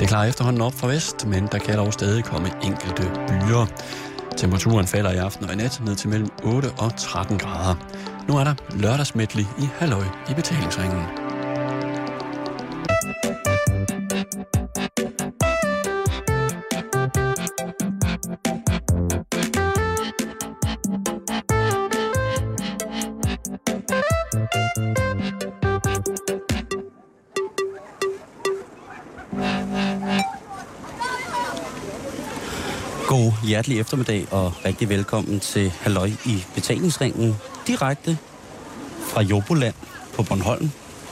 Det klarer efterhånden op fra vest, men der kan dog stadig komme enkelte byer. Temperaturen falder i aften og i nat ned til mellem 8 og 13 grader. Nu er der lørdagsmedley i Halløj i betalingsringen. Hjertelig eftermiddag og rigtig velkommen til Halløj i betalingsringen. Direkte fra Joboland på Bornholm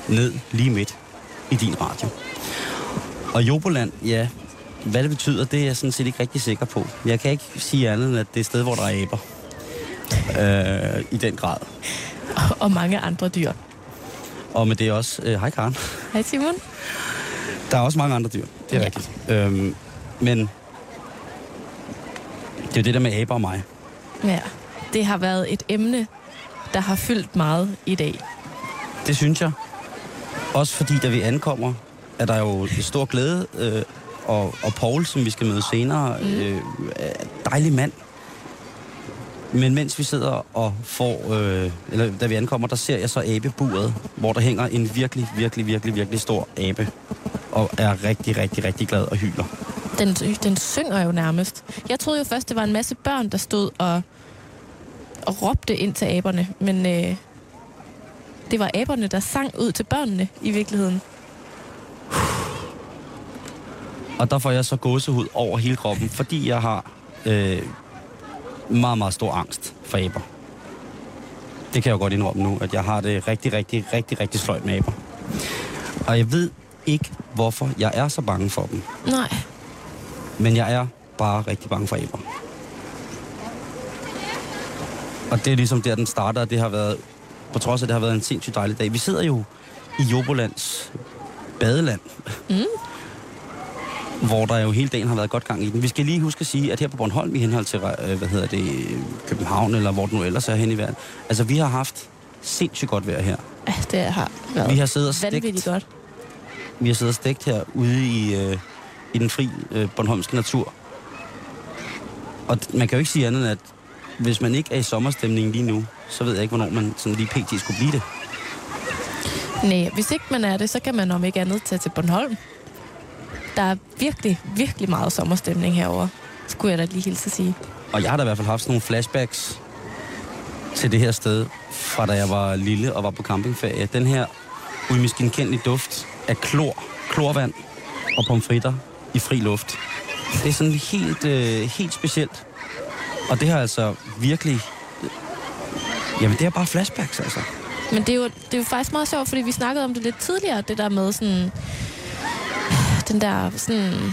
ned lige midt i din radio. Og Joboland, ja, hvad det betyder, det er jeg sådan set ikke rigtig sikker på. Jeg kan ikke sige andet end, at det er et sted, hvor der er aber. Øh, I den grad. og mange andre dyr. Og med det også... Øh, hej Karen. Hej Simon. Der er også mange andre dyr, det er Ja. rigtigt. Øhm, men det er det der med aber og mig. Ja, det har været et emne, der har fyldt meget i dag. Det synes jeg. Også fordi, da vi ankommer, er der jo stor glæde. Øh, og, og Paul, som vi skal møde senere, Mm. øh, er en dejlig mand. Men mens vi sidder og får, øh, eller da vi ankommer, der ser jeg så abeburet, hvor der hænger en virkelig, virkelig, virkelig, virkelig stor abe. Og er rigtig, rigtig, rigtig glad og hyler. Den, den synger jo nærmest. Jeg troede jo først, det var en masse børn, der stod og, og råbte ind til aberne. Men øh, det var aberne, der sang ud til børnene i virkeligheden. Og der får jeg så gåsehud over hele kroppen, fordi jeg har øh, meget, meget stor angst for aber. Det kan jeg jo godt indrømme nu, at jeg har det rigtig, rigtig, rigtig, rigtig sløjt med aber. Og jeg ved ikke, hvorfor jeg er så bange for dem. Nej, Men jeg er bare rigtig bange for aber. Og det er ligesom der, den starter, det har været, på trods af, det har været en sindssygt dejlig dag. Vi sidder jo i Jobolands badeland, Mm. hvor der jo hele dagen har været godt gang i den. Vi skal lige huske at sige, at her på Bornholm, i henhold til, øh, hvad hedder det, København, eller hvor det nu ellers er hen i verden, altså vi har haft sindssygt godt vejr her. ja, det har været Vi har siddet og stegt, godt. vi har siddet og stegt her ude i, øh, i den fri øh, Bornholmske natur. Og man kan jo ikke sige andet end, at hvis man ikke er i sommerstemning lige nu, så ved jeg ikke, hvornår man sådan lige pt. skulle blive det. Nej, hvis ikke man er det, så kan man om ikke andet tage til Bornholm. Der er virkelig, virkelig meget sommerstemning herover. Skulle jeg da lige hilse at sige. Og jeg har da i hvert fald haft sådan nogle flashbacks til det her sted, fra da jeg var lille og var på campingferie. Den her uimiskenkendelige duft af klor, klorvand og pomfritter i fri luft. Det er sådan helt, øh, helt specielt. Og det har altså virkelig... Jamen, det er bare flashbacks, altså. Men det er, jo, det er jo faktisk meget sjovt, fordi vi snakkede om det lidt tidligere, det der med sådan... Den der sådan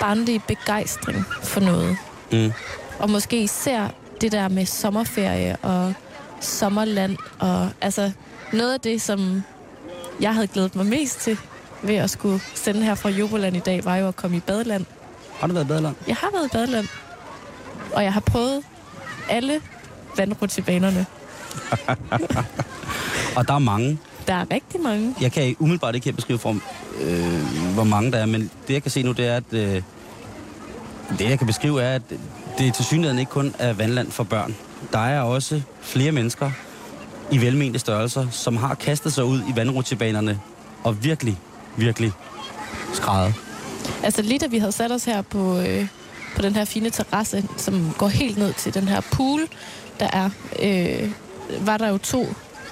barnlige begejstring for noget. Mm. Og måske især det der med sommerferie og sommerland. Og altså noget af det, som jeg havde glædet mig mest til ved at skulle sende her fra Joboland i dag, var jo at komme i badeland. Har du været i badeland? Jeg har været i badeland, og jeg har prøvet alle vandrutsjebanerne. Og der er mange. Der er rigtig mange. Jeg kan umiddelbart ikke helt beskrive for, øh, hvor mange der er, men det jeg kan se nu, det er, at øh, det jeg kan beskrive er, at det til synligheden ikke kun er vandland for børn. Der er også flere mennesker i velmente størrelser, som har kastet sig ud i vandrutsjebanerne og virkelig, virkelig skrædet. Altså lige da vi havde sat os her på, øh, på den her fine terrasse, som går helt ned til den her pool, der er, øh, var der jo to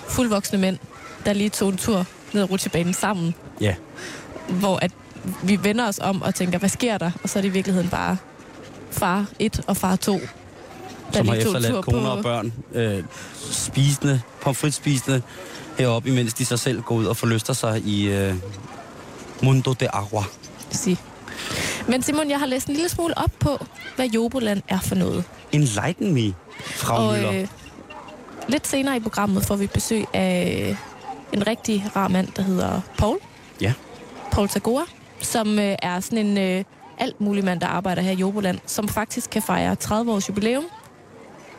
fuldvoksne mænd, der lige tog en tur ned ad rutsjebanen sammen. Ja. Hvor at vi vender os om og tænker, hvad sker der? Og så er det i virkeligheden bare far 1 og far 2, der Som har efterladt koner og børn øh, spisende, pomfritspisende heroppe, imens de sig selv går ud og forlyster sig i øh, Mundo de Agua. sige. Men Simon, jeg har læst en lille smule op på, hvad Joboland er for noget. Enlighten me, Frau Og Müller. øh, lidt senere i programmet får vi besøg af en rigtig rar mand, der hedder Paul. Ja. Paul Tagora, som øh, er sådan en øh, alt mulig mand, der arbejder her i Joboland, som faktisk kan fejre 30 års jubilæum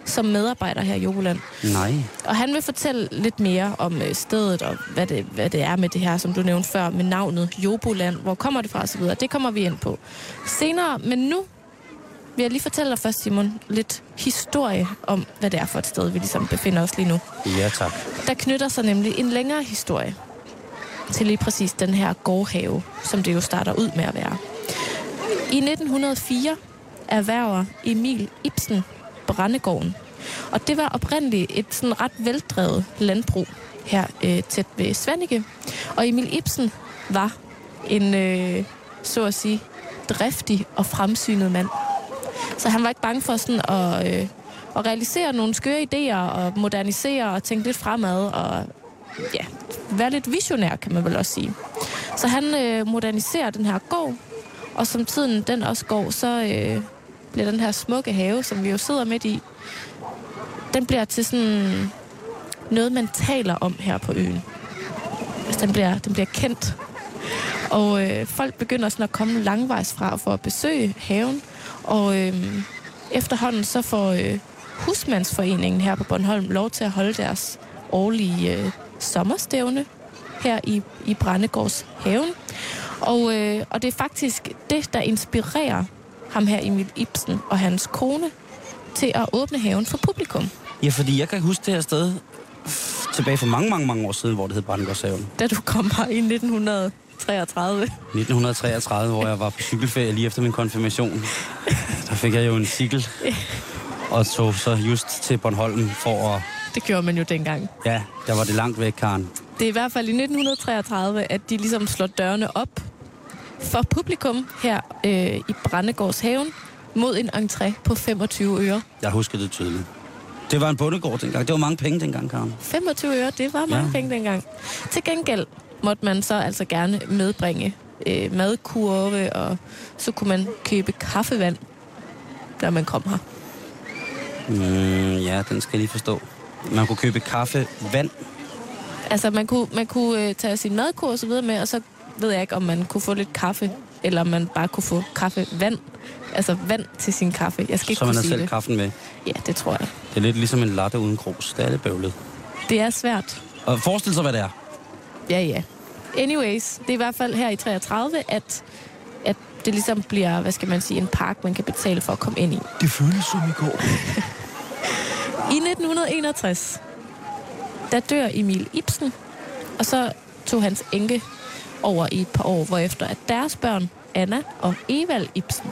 som medarbejder her i Joboland. Nej. Og han vil fortælle lidt mere om øh, stedet og hvad det, hvad det er med det her, som du nævnte før, med navnet Joboland. Hvor kommer det fra osv. Det kommer vi ind på senere. Men nu vil jeg lige fortælle dig først, Simon, lidt historie om, hvad det er for et sted, vi ligesom befinder os lige nu. Ja, tak. Der knytter sig nemlig en længere historie til lige præcis den her gårdhave, som det jo starter ud med at være. I 1904 erhverver Emil Ibsen Brændegården. Og det var oprindeligt et sådan ret veldrevet landbrug her øh, tæt ved Svanike. Og Emil Ibsen var en, øh, så at sige, driftig og fremsynet mand. Så han var ikke bange for sådan at, øh, at realisere nogle skøre idéer og modernisere og tænke lidt fremad og ja, være lidt visionær, kan man vel også sige. Så han øh, moderniserer den her gård, og som tiden den også går, så øh, bliver den her smukke have, som vi jo sidder midt i, den bliver til sådan noget, man taler om her på øen. Altså, den bliver, den bliver kendt. Og øh, folk begynder sådan at komme langvejs fra for at besøge haven. Og øh, efterhånden så får øh, Husmandsforeningen her på Bornholm lov til at holde deres årlige øh, sommerstævne her i, i Brændegårds haven. Og, øh, og det er faktisk det, der inspirerer ham her, Emil Ibsen, og hans kone, til at åbne haven for publikum. Ja, fordi jeg kan huske det her sted tilbage for mange, mange, mange år siden, hvor det hed Brændegårdshaven. Da du kom her i 1933. 1933, hvor jeg var på cykelferie lige efter min konfirmation. Der fik jeg jo en cykel. Og tog så just til Bornholm for at... Det gjorde man jo dengang. Ja, der var det langt væk, Karen. Det er i hvert fald i 1933, at de ligesom slår dørene op for publikum her øh, i Brændegårdshaven mod en entré på 25 øre. Jeg husker det tydeligt. Det var en bondegård dengang. Det var mange penge dengang, Karen. 25 øre, det var mange Ja. penge dengang. Til gengæld måtte man så altså gerne medbringe øh, madkurve, og så kunne man købe kaffevand, når man kom her. Mm, ja, den skal jeg lige forstå. Man kunne købe kaffe, vand. Altså, man kunne, man kunne øh, tage sin madkur og så videre med, og så ved jeg ikke, om man kunne få lidt kaffe, eller om man bare kunne få kaffevand. Altså vand til sin kaffe. Jeg skal ikke Så man har selv det. kaffen med. Ja, det tror jeg. Det er lidt ligesom en latte uden grus. Det er lidt bøvlet. Det er svært. Og forestil sig, hvad det er. Ja, ja. Anyways, det er i hvert fald her i 33, at, at det ligesom bliver, hvad skal man sige, en park, man kan betale for at komme ind i. Det føles som i går. I 1961, der dør Emil Ibsen, og så tog hans enke over i et par år, hvorefter at deres børn, Anna og Evald Ibsen,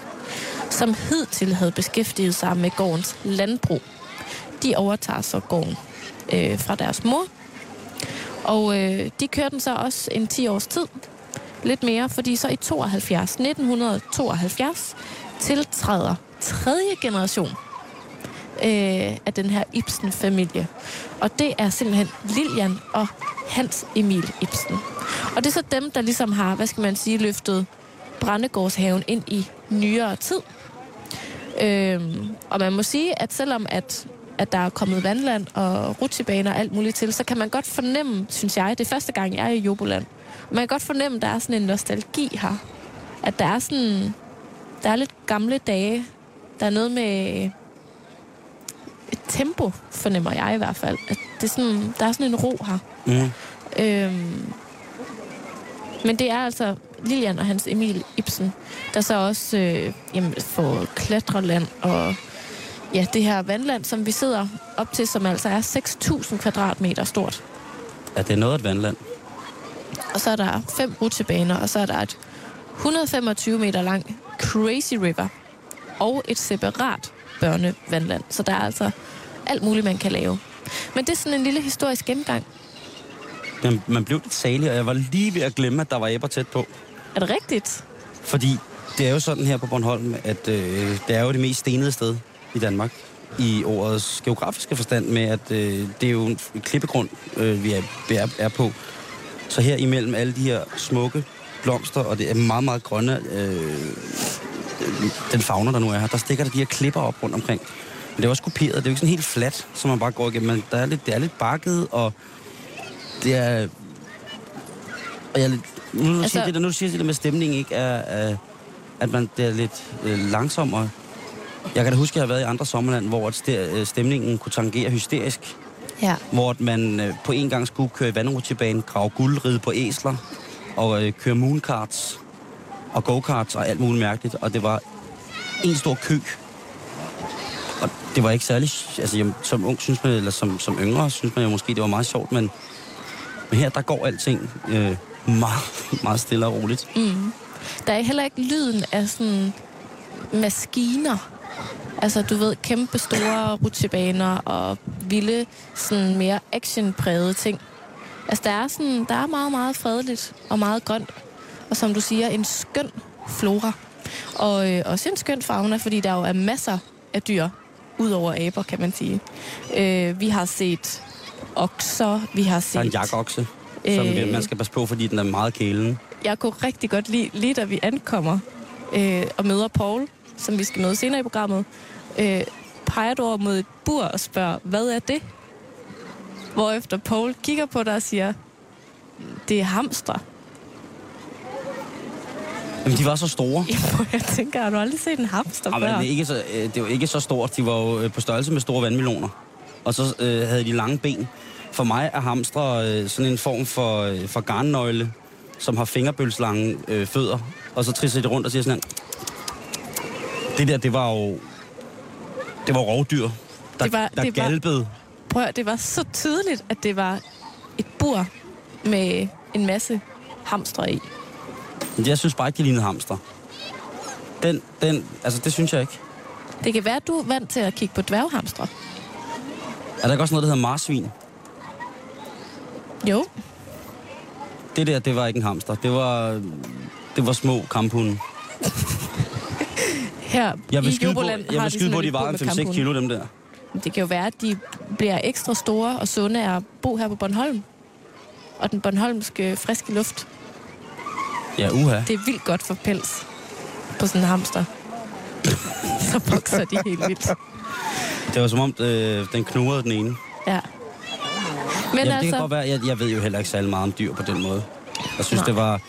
som hidtil havde beskæftiget sig med gårdens landbrug, de overtager så gården øh, fra deres mor. Og øh, de kørte den så også en 10 års tid, lidt mere, fordi så i 72, 1972 tiltræder tredje generation øh, af den her Ibsen-familie. Og det er simpelthen Lilian og Hans Emil Ibsen. Og det er så dem, der ligesom har, hvad skal man sige, løftet Brændegårdshaven ind i nyere tid. Øhm, og man må sige, at selvom at, at der er kommet vandland og rutsjebaner og alt muligt til, så kan man godt fornemme, synes jeg, det er første gang, jeg er i Joboland, man kan godt fornemme, at der er sådan en nostalgi her. At der er sådan, der er lidt gamle dage. Der er noget med et tempo, fornemmer jeg i hvert fald. At det er sådan, der er sådan en ro her. Mm. Øhm, men det er altså Lilian og hans Emil Ibsen, der så også øh, jamen, får klatreland og ja, det her vandland, som vi sidder op til, som altså er 6.000 kvadratmeter stort. Ja, det er noget af et vandland. Og så er der fem rutsjebaner, og så er der et 125 meter lang Crazy River og et separat børnevandland. Så der er altså alt muligt, man kan lave. Men det er sådan en lille historisk gennemgang. Men man blev lidt salig, og jeg var lige ved at glemme, at der var æber tæt på. Er det rigtigt? Fordi det er jo sådan her på Bornholm, at øh, det er jo det mest stenede sted i Danmark. I ordets geografiske forstand med, at øh, det er jo en klippegrund, øh, vi, er, er, er på. Så her imellem alle de her smukke blomster, og det er meget, meget grønne, øh, den fauna, der nu er her, der stikker der de her klipper op rundt omkring. Men det er også kuperet, det er jo ikke sådan helt fladt, som man bare går igennem, men der er lidt, det er lidt bakket, og det er... Og jeg, er lidt- nu, Altså- siger det, der, nu siger det der med stemningen ikke er, er at man det er lidt øh, langsommere. Jeg kan da huske, at jeg har været i andre sommerland, hvor at øh, stemningen kunne tangere hysterisk. Ja. Hvor man øh, på en gang skulle køre i vandrutsjebane, grave guld, ride på æsler, og øh, køre mooncarts og go-karts og alt muligt mærkeligt. Og det var en stor kø. Og det var ikke særlig... Altså, jeg, som ung synes man, eller som, som yngre synes man jo måske, det var meget sjovt, men, men her, der går alting øh, meget, meget stille og roligt. Mm. Der er heller ikke lyden af sådan maskiner. Altså, du ved, kæmpe store rutsjebaner og vilde, sådan mere actionprægede ting. Altså, der er, sådan, der er meget, meget fredeligt og meget grønt. Og som du siger, en skøn flora. Og øh, også en skøn fauna, fordi der jo er masser af dyr, udover aber, kan man sige. Øh, vi har set okser, vi har set... Der er en jakokse, som Øh. øh, man skal passe på, fordi den er meget kælen. jeg kunne rigtig godt lide, lige da vi ankommer øh, og møder Paul, som vi skal møde senere i programmet, øh, peger du over mod et bur og spørger, hvad er det? Hvorefter Paul kigger på dig og siger, det er hamstre. Jamen, de var så store. Jamen, jeg tænker, har du aldrig set en hamster Ja, men før? det, er ikke så, øh, det var ikke så stort. De var jo øh, på størrelse med store vandmeloner. Og så øh, havde de lange ben. For mig er hamstre øh, sådan en form for, øh, for garnnøgle, som har fingerbølslange øh, fødder. Og så trisser de rundt og siger sådan her. Det der, det var jo... Det var rovdyr, der, Det var- der det var- galpede. Prøv det var så tydeligt, at det var et bur med en masse hamstre i. Men jeg synes bare ikke, de lignede hamster. Den, den, altså det synes jeg ikke. Det kan være, at du er vant til at kigge på dværghamstre. Er der ikke også noget, der hedder marsvin? Jo, Det der, det var ikke en hamster. Det var, det var små kamphunde. her Jeg vil i skyde på, jeg vil de skyde sådan på, de med 5-6 kamphunde. kilo, dem der. Det kan jo være, at de bliver ekstra store og sunde af at bo her på Bornholm. Og den bornholmske friske luft, Ja, uha. det er vildt godt for pels på sådan en hamster. Så vokser de helt vildt. Det var som om, øh, den knurrede den ene. Ja. Men Jamen, det kan altså, godt være, jeg, jeg ved jo heller ikke særlig meget om dyr på den måde. Jeg synes, Nej. det var...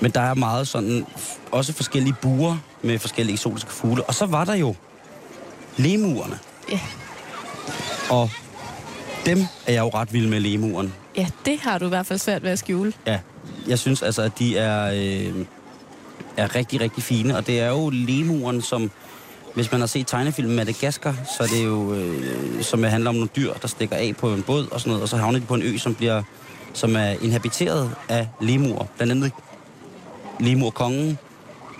Men der er meget sådan, også forskellige buer med forskellige eksotiske fugle. Og så var der jo lemuerne. Ja. Og dem er jeg jo ret vild med lemuren. ja, det har du i hvert fald svært ved at skjule. Ja, jeg synes altså, at de er, øh, er rigtig, rigtig fine. Og det er jo lemuren, som... Hvis man har set tegnefilmen Madagaskar, så er det jo, øh, som handler om nogle dyr, der stikker af på en båd og sådan noget, og så havner de på en ø, som bliver som er inhabiteret af lemurer. Blandt andet lemurkongen,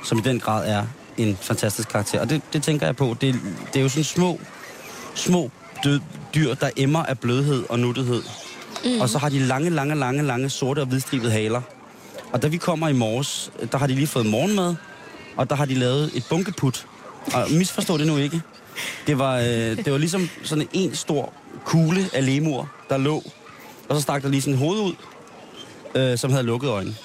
som i den grad er en fantastisk karakter. Og det, det tænker jeg på. Det, det er jo sådan små, små død, dyr, der emmer af blødhed og nuttighed. Mm. Og så har de lange, lange, lange, lange sorte og hvidstribede haler. Og da vi kommer i morges, der har de lige fået morgenmad, og der har de lavet et bunkeput. Og misforstå det nu ikke. Det var, øh, det var ligesom sådan en stor kugle af lemur, der lå. Og så stak der lige sådan en hoved ud, øh, som havde lukket øjnene.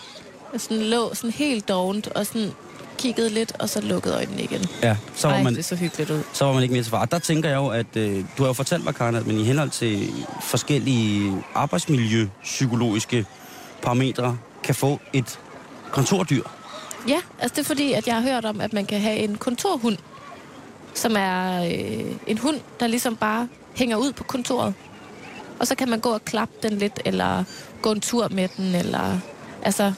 Og sådan lå sådan helt dovent og sådan kiggede lidt, og så lukkede øjnene igen. Ja, så var Ej, man, det så hyggeligt ud. så var man ikke mere til far. Der tænker jeg jo, at øh, du har jo fortalt mig, Karen, at man i henhold til forskellige arbejdsmiljøpsykologiske parametre kan få et kontordyr. Ja, altså det er fordi, at jeg har hørt om, at man kan have en kontorhund, som er øh, en hund, der ligesom bare hænger ud på kontoret. Og så kan man gå og klappe den lidt, eller gå en tur med den, eller altså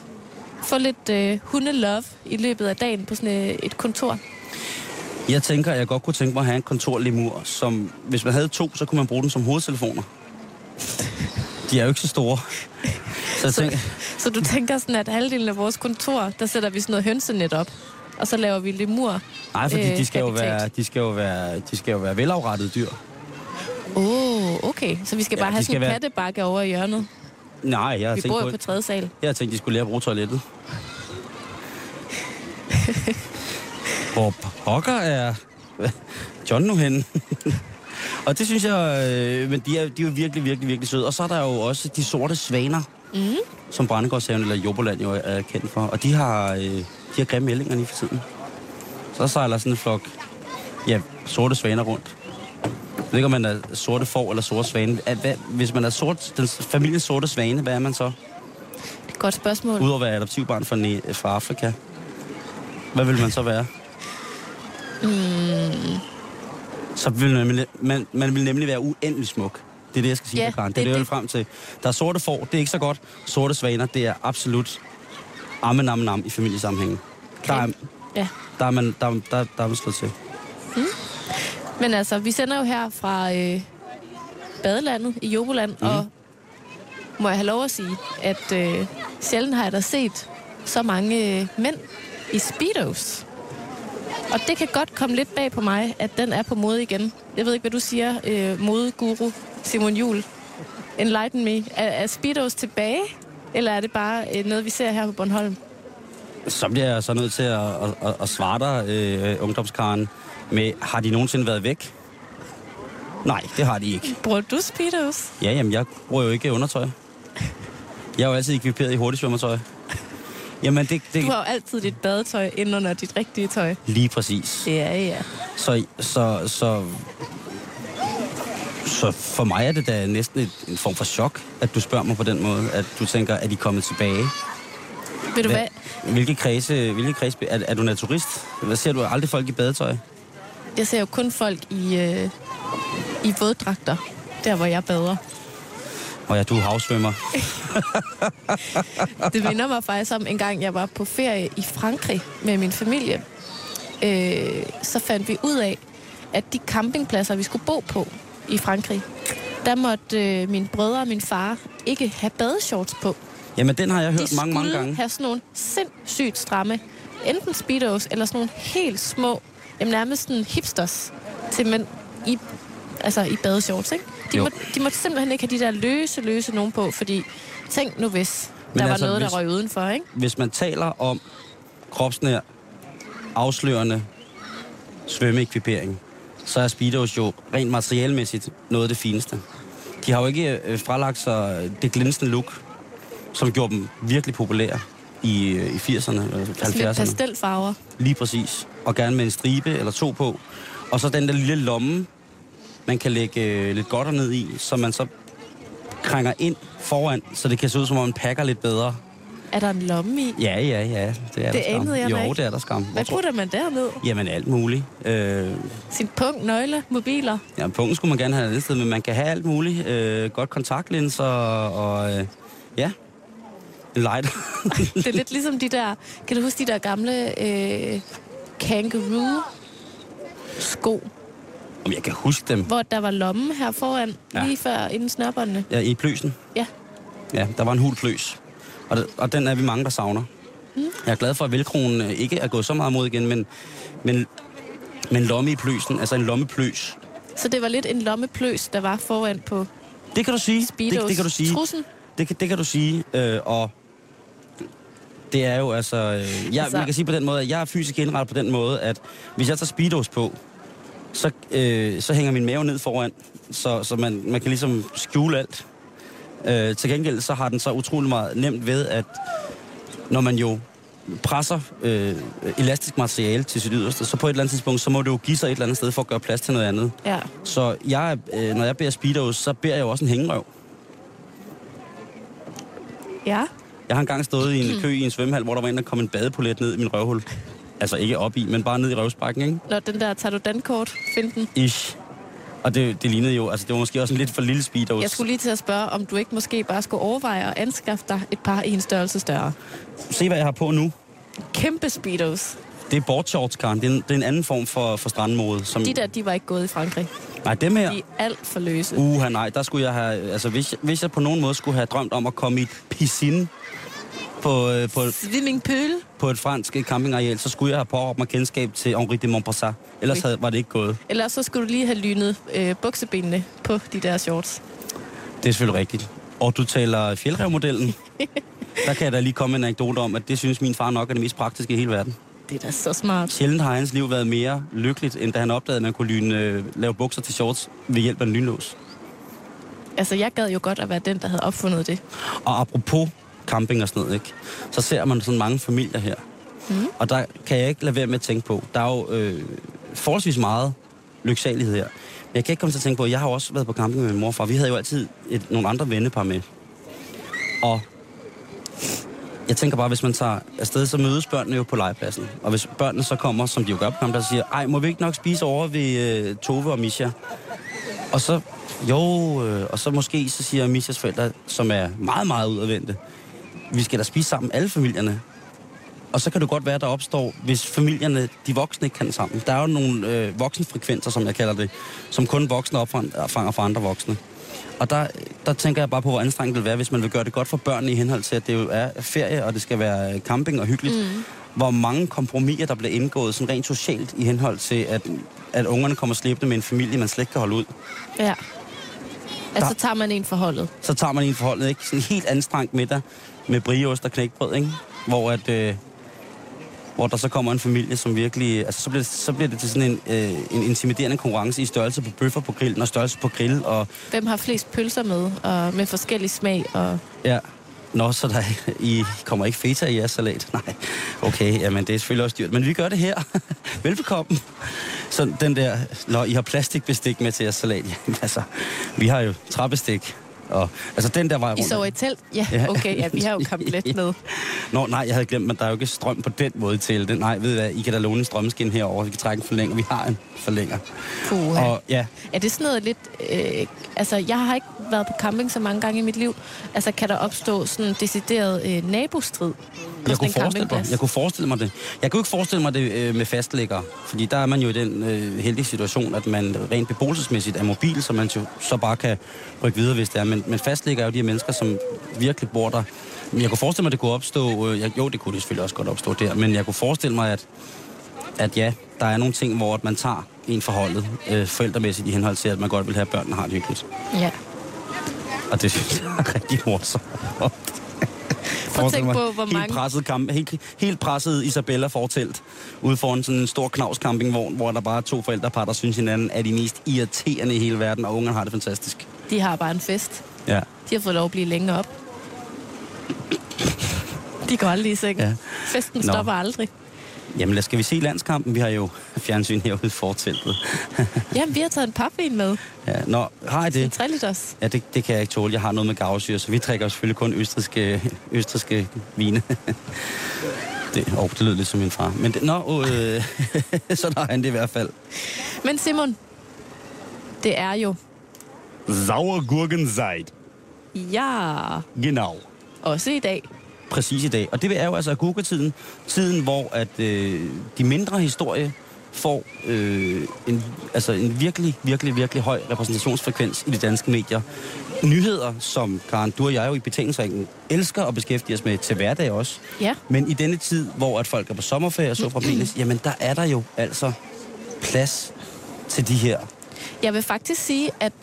få lidt øh, hundelove i løbet af dagen på sådan øh, et kontor. Jeg tænker, at jeg godt kunne tænke mig at have en kontorlemur, som hvis man havde to, så kunne man bruge dem som hovedtelefoner. De er jo ikke så store. Så jeg tænker, Så du tænker sådan, at halvdelen af vores kontor, der sætter vi sådan noget hønsenet op, og så laver vi lemur. nej, fordi øh, de skal, jo være, de, skal jo være, de skal jo være velafrettede dyr. Åh, oh, okay. Så vi skal Ja, bare de have sådan en være- kattebakke over i hjørnet. Nej, jeg har, Vi tænkt bor på, jo på tredje sal. jeg har tænkt, de skulle lære at bruge toilettet. Hvor pokker er John nu henne? og det synes jeg, øh, men de er, de er virkelig, virkelig, virkelig søde. Og så er der jo også de sorte svaner, Mm. som Brændegårdshaven eller Joboland jo er kendt for. Og de har, øh, de har grimme ællinger lige for tiden. Så sejler sådan en flok ja, sorte svaner rundt. Jeg ved ikke, om man er sorte får eller sorte svane. Hvad, hvis man er sort, den familiens sorte svane, hvad er man så? Det er et godt spørgsmål. Udover at være adoptivbarn fra, Ne- fra Afrika. Hvad vil man så være? Mm, Så vil man, man, man vil nemlig være uendelig smuk. Det er det, jeg skal sige Ja, Karen. Det det er det, jeg vil frem til. Der er sorte får, det er ikke så godt. Sorte svaner, det er absolut amme nam nam i familiesammenhængen. Der er, ja. der er man, der, der, der er man slået til. Men altså, vi sender jo her fra øh, badelandet i Joboland, mm. og må jeg have lov at sige, at øh, sjældent har jeg da set så mange øh, mænd i speedos. Og det kan godt komme lidt bag på mig, at den er på mode igen. Jeg ved ikke, hvad du siger, øh, modeguru Simon Jul. Enlighten me. Er, er speedos tilbage, eller er det bare øh, noget, vi ser her på Bornholm? Så bliver jeg så nødt til at, at, at, at svare dig, øh, ungdomskaren, med, har de nogensinde været væk? Nej, det har de ikke. Bruger du speedos? Ja, jamen, jeg bruger jo ikke undertøj. Jeg er jo altid ekviperet i hurtigsvømmertøj. Jamen, det, det Du har jo altid dit badetøj ind under dit rigtige tøj. lige præcis. Ja, ja. Så, så, så, så for mig er det da næsten et, en form for chok, at du spørger mig på den måde, at du tænker, at de kommet tilbage. Ved du hvad? Hvilke kredse, hvilke kredse er, er du naturist? Hvad ser du aldrig folk i badetøj? Jeg ser jo kun folk i, øh, i våddragter, der hvor jeg bader. Og ja, du er havsvømmer. Det minder mig faktisk om en gang, jeg var på ferie i Frankrig med min familie. Øh, så fandt vi ud af, at de campingpladser, vi skulle bo på i Frankrig, der måtte øh, mine brødre og min far ikke have badeshorts på. Jamen, den har jeg De hørt mange, mange skulle gange. have sådan nogle sindssygt stramme, enten speedos eller sådan nogle helt små, jamen nærmest sådan hipsters til mænd i, altså i badeshorts, ikke? De Jo. må, de måtte simpelthen ikke have de der løse, løse nogen på, fordi tænk nu hvis Men der var altså, noget, der hvis- røg udenfor, ikke? Hvis man taler om kropsnær, afslørende svømmeekvipering, så er Speedos jo rent materialmæssigt noget af det fineste. De har jo ikke øh, fralagt sig det glinsende look, som gjorde dem virkelig populære i, øh, i 80'erne og Sådan lidt 70'erne. pastelfarver. Lige præcis. Og gerne med en stribe eller to på. Og så den der lille lomme, man kan lægge øh, lidt godter ned i, så man så krænger ind foran, så det kan se ud som om man pakker lidt bedre. Er der en lomme i? Ja, ja, ja. Det er Det der anede jeg Jo, ikke. det er der skam. Hvad putter man derned? Jamen alt muligt. Øh, Sin punkt, nøgle, mobiler. ja, punkten skulle man gerne have et andet sted, men man kan have alt muligt. Øh, godt kontaktlinser og øh, ja, en lighter. Det er lidt ligesom de der... Kan du huske de der gamle øh, kangaroo sko, Om jeg kan huske dem. hvor der var lomme her foran, ja. lige før inden snørbåndene? Ja, i pløsen. Ja. Ja, der var en hul pløs. Og, og den er vi mange, der savner. Mm. Jeg er glad for, at velkronen øh, ikke er gået så meget mod igen, men, men, men lomme i pløsen, altså en lommepløs. Så det var lidt en lommepløs, der var foran på Det kan du sige. Speedos. Det, det kan du sige. Trussen. Det, det kan du sige. Øh, og det er jo altså... Øh, jeg, altså... Man kan sige på den måde, at jeg er fysisk indrettet på den måde, at hvis jeg tager speedos på, så, øh, så hænger min mave ned foran, så, så man, man kan ligesom skjule alt. Øh, til gengæld så har den så utrolig meget nemt ved, at når man jo presser øh, elastisk materiale til sit yderste, så på et eller andet tidspunkt, så må det jo give sig et eller andet sted for at gøre plads til noget andet. Ja. Så jeg, øh, når jeg beder speedos, så beder jeg jo også en hængerøv. Ja. Jeg har engang stået i en kø i en svømmehal, hvor der var en, der kom en badepolet ned i min røvhul. Altså ikke op i, men bare ned i røvsprækken, ikke? Når den der tager du dankort, find den. Ish. Og det, det lignede jo, altså det var måske også en lidt for lille speedos. Jeg skulle lige til at spørge, om du ikke måske bare skulle overveje at anskaffe dig et par i en størrelse større. Se, hvad jeg har på nu. Kæmpe speedos. Det er boardshorts, Karen. Det er en, det er en anden form for, for strandmode. Som, De der, de var ikke gået i Frankrig. Nej, dem her. De er alt for løse. Uha, nej, der skulle jeg have... Altså, hvis, hvis jeg på nogen måde skulle have drømt om at komme i et piscine på, øh, på, Swimmingpool. På et fransk campingareal, så skulle jeg have påråbt mig kendskab til Henri de Montpassat. Ellers havde, var det ikke gået. Ellers så skulle du lige have lynet øh, buksebenene på de der shorts. Det er selvfølgelig rigtigt. Og du taler fjeldrevmodellen. Der kan jeg da lige komme en anekdote om, at det synes min far nok er det mest praktiske i hele verden. Det er da så smart. Sjældent har hans liv været mere lykkeligt, end da han opdagede, at man kunne lyne, øh, lave bukser til shorts ved hjælp af en lynlås. Altså, jeg gad jo godt at være den, der havde opfundet det. Og apropos camping og sådan noget, ikke? så ser man sådan mange familier her. Mm. Og der kan jeg ikke lade være med at tænke på, der er jo øh, forholdsvis meget lyksalighed her. Men jeg kan ikke komme til at tænke på, jeg har også været på camping med min mor og far. Vi havde jo altid et, nogle andre vennepar med. Og jeg tænker bare, hvis man tager afsted, så mødes børnene jo på legepladsen. Og hvis børnene så kommer, som de jo gør på campingpladsen, og siger, ej, må vi ikke nok spise over ved øh, Tove og Misha? Og så, jo, øh, og så måske så siger Mishas forældre, som er meget, meget udadvendte, vi skal da spise sammen, alle familierne. Og så kan det godt være, der opstår, hvis familierne, de voksne ikke kan sammen. Der er jo nogle øh, voksenfrekvenser, som jeg kalder det, som kun voksne opfanger for andre voksne. Og der, der tænker jeg bare på, hvor anstrengt det vil være, hvis man vil gøre det godt for børnene i henhold til, at det jo er ferie, og det skal være camping og hyggeligt. Mm. Hvor mange kompromiser, der bliver indgået sådan rent socialt i henhold til, at, at ungerne kommer slæbende med en familie, man slet ikke kan holde ud. Ja. Altså, Der- så tager man en forholdet. Så tager man en forholdet, ikke? Sådan en helt anstrengt middag med brieost og knækbrød, ikke? Hvor at... Øh, hvor der så kommer en familie, som virkelig... Altså, så bliver så bliver det til sådan en, øh, en intimiderende konkurrence i størrelse på bøffer på grillen og størrelse på grill og Hvem har flest pølser med, og med forskellig smag? Og... Ja. Nå, så der, I kommer ikke feta i jeres salat? Nej. Okay, jamen det er selvfølgelig også dyrt. Men vi gør det her. Velbekomme. Så den der, når I har plastikbestik med til jeres salat, jamen altså, vi har jo træbestik. Og, altså den der vej I rundt. sover i telt? Ja, okay, ja, vi har jo komplet med. Nå, nej, jeg havde glemt, men der er jo ikke strøm på den måde til det. Nej, ved I hvad, I kan da låne en strømskin herover. Vi kan trække en forlænger. Vi har en forlænger. Puha. Og ja, Er det sådan noget lidt... Øh, altså, jeg har ikke været på camping så mange gange i mit liv. Altså, kan der opstå sådan en decideret øh, nabostrid jeg kunne, forestille mig, jeg kunne forestille mig det. Jeg kunne ikke forestille mig det øh, med fastlæggere, fordi der er man jo i den øh, heldige situation, at man rent beboelsesmæssigt er mobil, så man jo så bare kan rykke videre, hvis det er. Men, men fastlæggere er jo de her mennesker, som virkelig bor der. Men jeg kunne forestille mig, at det kunne opstå... Øh, jeg, jo, det kunne det selvfølgelig også godt opstå der, men jeg kunne forestille mig, at, at ja, der er nogle ting, hvor at man tager en forholdet øh, forældremæssigt i henhold til, at man godt vil have, at børnene har det hyggeligt. Ja. Og det synes jeg er rigtig morsomt. Prøv at tænke på, hvor helt mange... Presset kamp, helt, helt presset Isabella fortelt ude foran sådan en stor knavs campingvogn, hvor der bare er to forældrepar, der synes hinanden er de mest irriterende i hele verden, og ungerne har det fantastisk. De har bare en fest. Ja. De har fået lov at blive længe op. De går aldrig i seng. Ja. Festen Nå. stopper aldrig. Jamen, lad skal vi se landskampen? Vi har jo fjernsyn herude i forteltet. Jamen, vi har taget en papvin med. Ja. Nå, har I En det? 3 liters. Ja, det, det kan jeg ikke tåle. Jeg har noget med gavsyre, så vi drikker selvfølgelig kun østriske, østriske vine. Det, oh, det lød lidt som min far. Men det, nå, øh, så har han det i hvert fald. Men Simon, det er jo... Sauergurkenzeit. Ja, Genau. også i dag. Præcis i dag. Og det er jo altså agurketiden. Tiden, hvor at øh, de mindre historie får øh, en, altså en virkelig, virkelig, virkelig høj repræsentationsfrekvens i de danske medier. Nyheder, som Karen, du og jeg jo i betalingsringen elsker at beskæftige os med til hverdag også. Ja. Men i denne tid, hvor at folk er på sommerferie og så fra penis, jamen der er der jo altså plads til de her. Jeg vil faktisk sige, at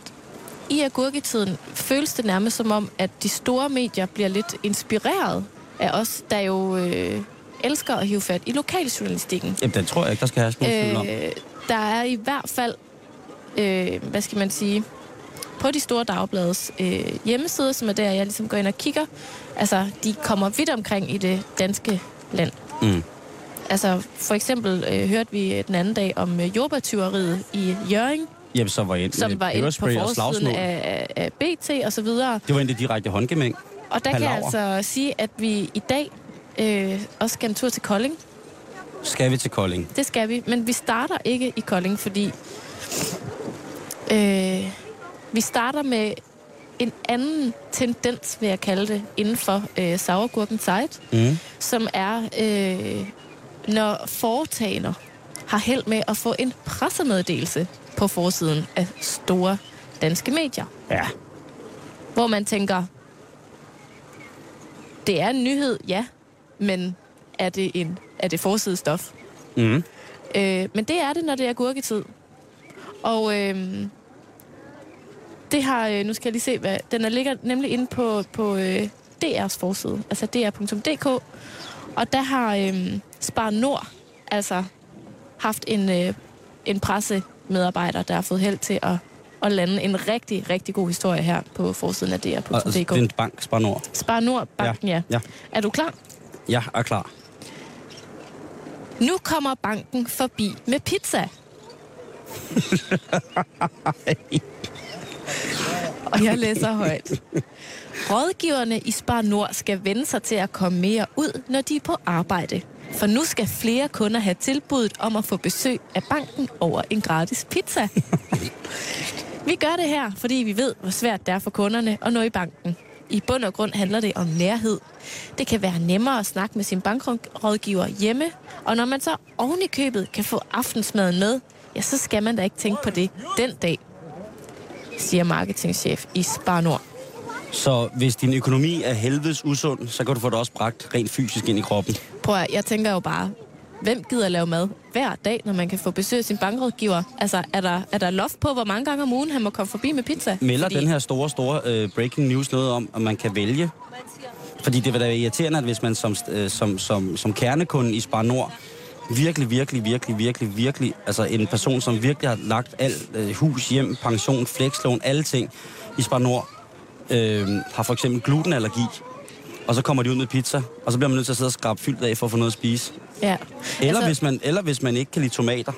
i agurketiden føles det nærmest som om, at de store medier bliver lidt inspireret af os, der jo øh, elsker at hive fat i lokaljournalistikken. Jamen den tror jeg ikke, der skal have sådan om. Øh, der er i hvert fald, øh, hvad skal man sige, på de store dagblades øh, hjemmeside, som er der, jeg ligesom går ind og kigger. Altså, de kommer vidt omkring i det danske land. Mm. Altså, for eksempel øh, hørte vi den anden dag om øh, jordbærtyveriet i Jørgen, Jamen så var jeg som var inde på forsiden af, af, af BT og så videre. Det var egentlig direkte håndgemæng. Og der kan jeg Palaver. altså sige, at vi i dag øh, også skal en tur til Kolding. Skal vi til Kolding? Det skal vi, men vi starter ikke i Kolding, fordi øh, vi starter med en anden tendens, vil jeg kalde det, inden for øh, sauergurken site, Mm. som er, øh, når foretagender har held med at få en pressemeddelelse på forsiden af store danske medier, Ja. hvor man tænker, det er en nyhed, ja, men er det, en, er det forsidestof? Mm. Øh, men det er det, når det er gurketid. Og øh, det har, øh, nu skal jeg lige se, hvad, den er ligger nemlig inde på, på øh, DR's forside, altså dr.dk. Og der har øh, Spar Nord altså haft en, øh, en pressemedarbejder, der har fået held til at, at lande en rigtig, rigtig god historie her på forsiden af Og, altså, det dr.dk. er en bank, Spar Nord. Spar Nord banken, ja. Ja. Er du klar? Jeg er klar. Nu kommer banken forbi med pizza. og jeg læser højt. Rådgiverne i Spar Nord skal vende sig til at komme mere ud, når de er på arbejde. For nu skal flere kunder have tilbuddet om at få besøg af banken over en gratis pizza. vi gør det her, fordi vi ved, hvor svært det er for kunderne at nå i banken. I bund og grund handler det om nærhed. Det kan være nemmere at snakke med sin bankrådgiver hjemme, og når man så oven i købet kan få aftensmaden med, ja, så skal man da ikke tænke på det den dag, siger marketingchef i Spar Nord. Så hvis din økonomi er helvedes usund, så kan du få det også bragt rent fysisk ind i kroppen. Prøv at, jeg tænker jo bare, hvem gider lave mad hver dag, når man kan få besøg af sin bankrådgiver? Altså, er der, er der loft på, hvor mange gange om ugen han må komme forbi med pizza? Melder Fordi... den her store, store uh, breaking news noget om, at man kan vælge? Fordi det vil da være irriterende, at hvis man som, uh, som, som, som kernekunde i Spar Nord virkelig, virkelig, virkelig, virkelig, virkelig, altså en person, som virkelig har lagt alt uh, hus, hjem, pension, flekslån, alle ting i Spar Nord, øh, har for eksempel glutenallergi, og så kommer de ud med pizza, og så bliver man nødt til at sidde og skrabe fyldt af for at få noget at spise. Ja. Eller, altså... hvis man, eller hvis man ikke kan lide tomater.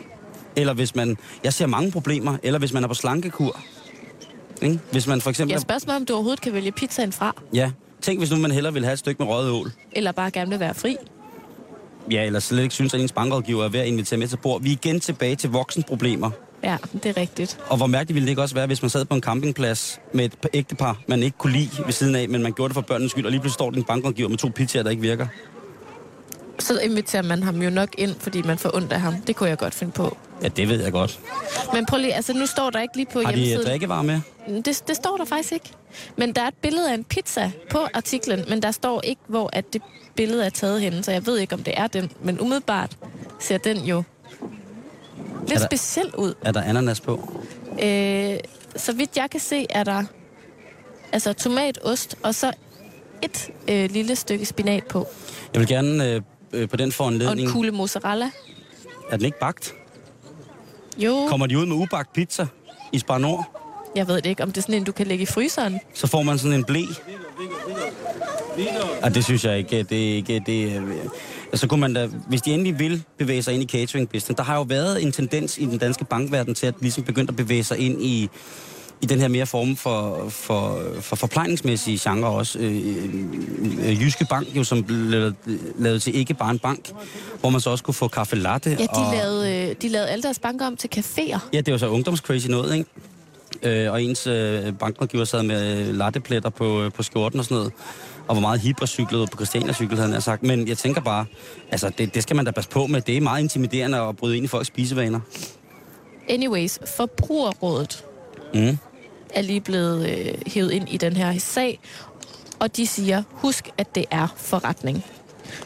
Eller hvis man... Jeg ser mange problemer. Eller hvis man er på slankekur. Ikke? Hvis man for eksempel... Jeg spørger mig, om du overhovedet kan vælge pizzaen fra. Ja. Tænk, hvis nu man hellere vil have et stykke med røget ål. Eller bare gerne vil være fri. Ja, eller slet ikke synes, at ens bankrådgiver er ved at invitere med til bord. Vi er igen tilbage til voksenproblemer. Ja, det er rigtigt. Og hvor mærkeligt ville det ikke også være, hvis man sad på en campingplads med et ægtepar, man ikke kunne lide ved siden af, men man gjorde det for børnenes skyld, og lige pludselig står den bankrådgiver med to pizzaer, der ikke virker? Så inviterer man ham jo nok ind, fordi man får ondt af ham. Det kunne jeg godt finde på. Ja, det ved jeg godt. Men prøv lige, altså nu står der ikke lige på Har hjemmesiden. Har de drikkevarer med? Det, det står der faktisk ikke. Men der er et billede af en pizza på artiklen, men der står ikke, hvor at det billede er taget henne, så jeg ved ikke, om det er den. Men umiddelbart ser den jo lidt der, speciel ud. Er der ananas på? Øh, så vidt jeg kan se, er der altså tomat, ost og så et øh, lille stykke spinat på. Jeg vil gerne øh, øh på den foranledning... Og en kugle mozzarella. Er den ikke bagt? Jo. Kommer de ud med ubagt pizza i Spar Nord? Jeg ved det ikke, om det er sådan en, du kan lægge i fryseren. Så får man sådan en blæ. Ja, det synes jeg ikke. Det er ikke... Det, så kunne man da, hvis de endelig vil bevæge sig ind i catering business, der har jo været en tendens i den danske bankverden til at ligesom begynde at bevæge sig ind i, i den her mere form for, for, for forplejningsmæssige genre også. Øh, øh, Jyske Bank, jo, som blev lavet til ikke bare en bank, hvor man så også kunne få kaffe latte. Ja, de, og, lavede, øh, de lavede alle deres banker om til caféer. Ja, det var så ungdomscrazy noget, ikke? Øh, og ens øh, bankrådgiver sad med lattepletter på, på skjorten og sådan noget og hvor meget hip og cyklede på Christiania cykel, havde jeg sagt. Men jeg tænker bare, altså det, det skal man da passe på med. Det er meget intimiderende at bryde ind i folks spisevaner. Anyways, Forbrugerrådet mm. Er lige blevet øh, hævet ind i den her sag, og de siger, husk, at det er forretning.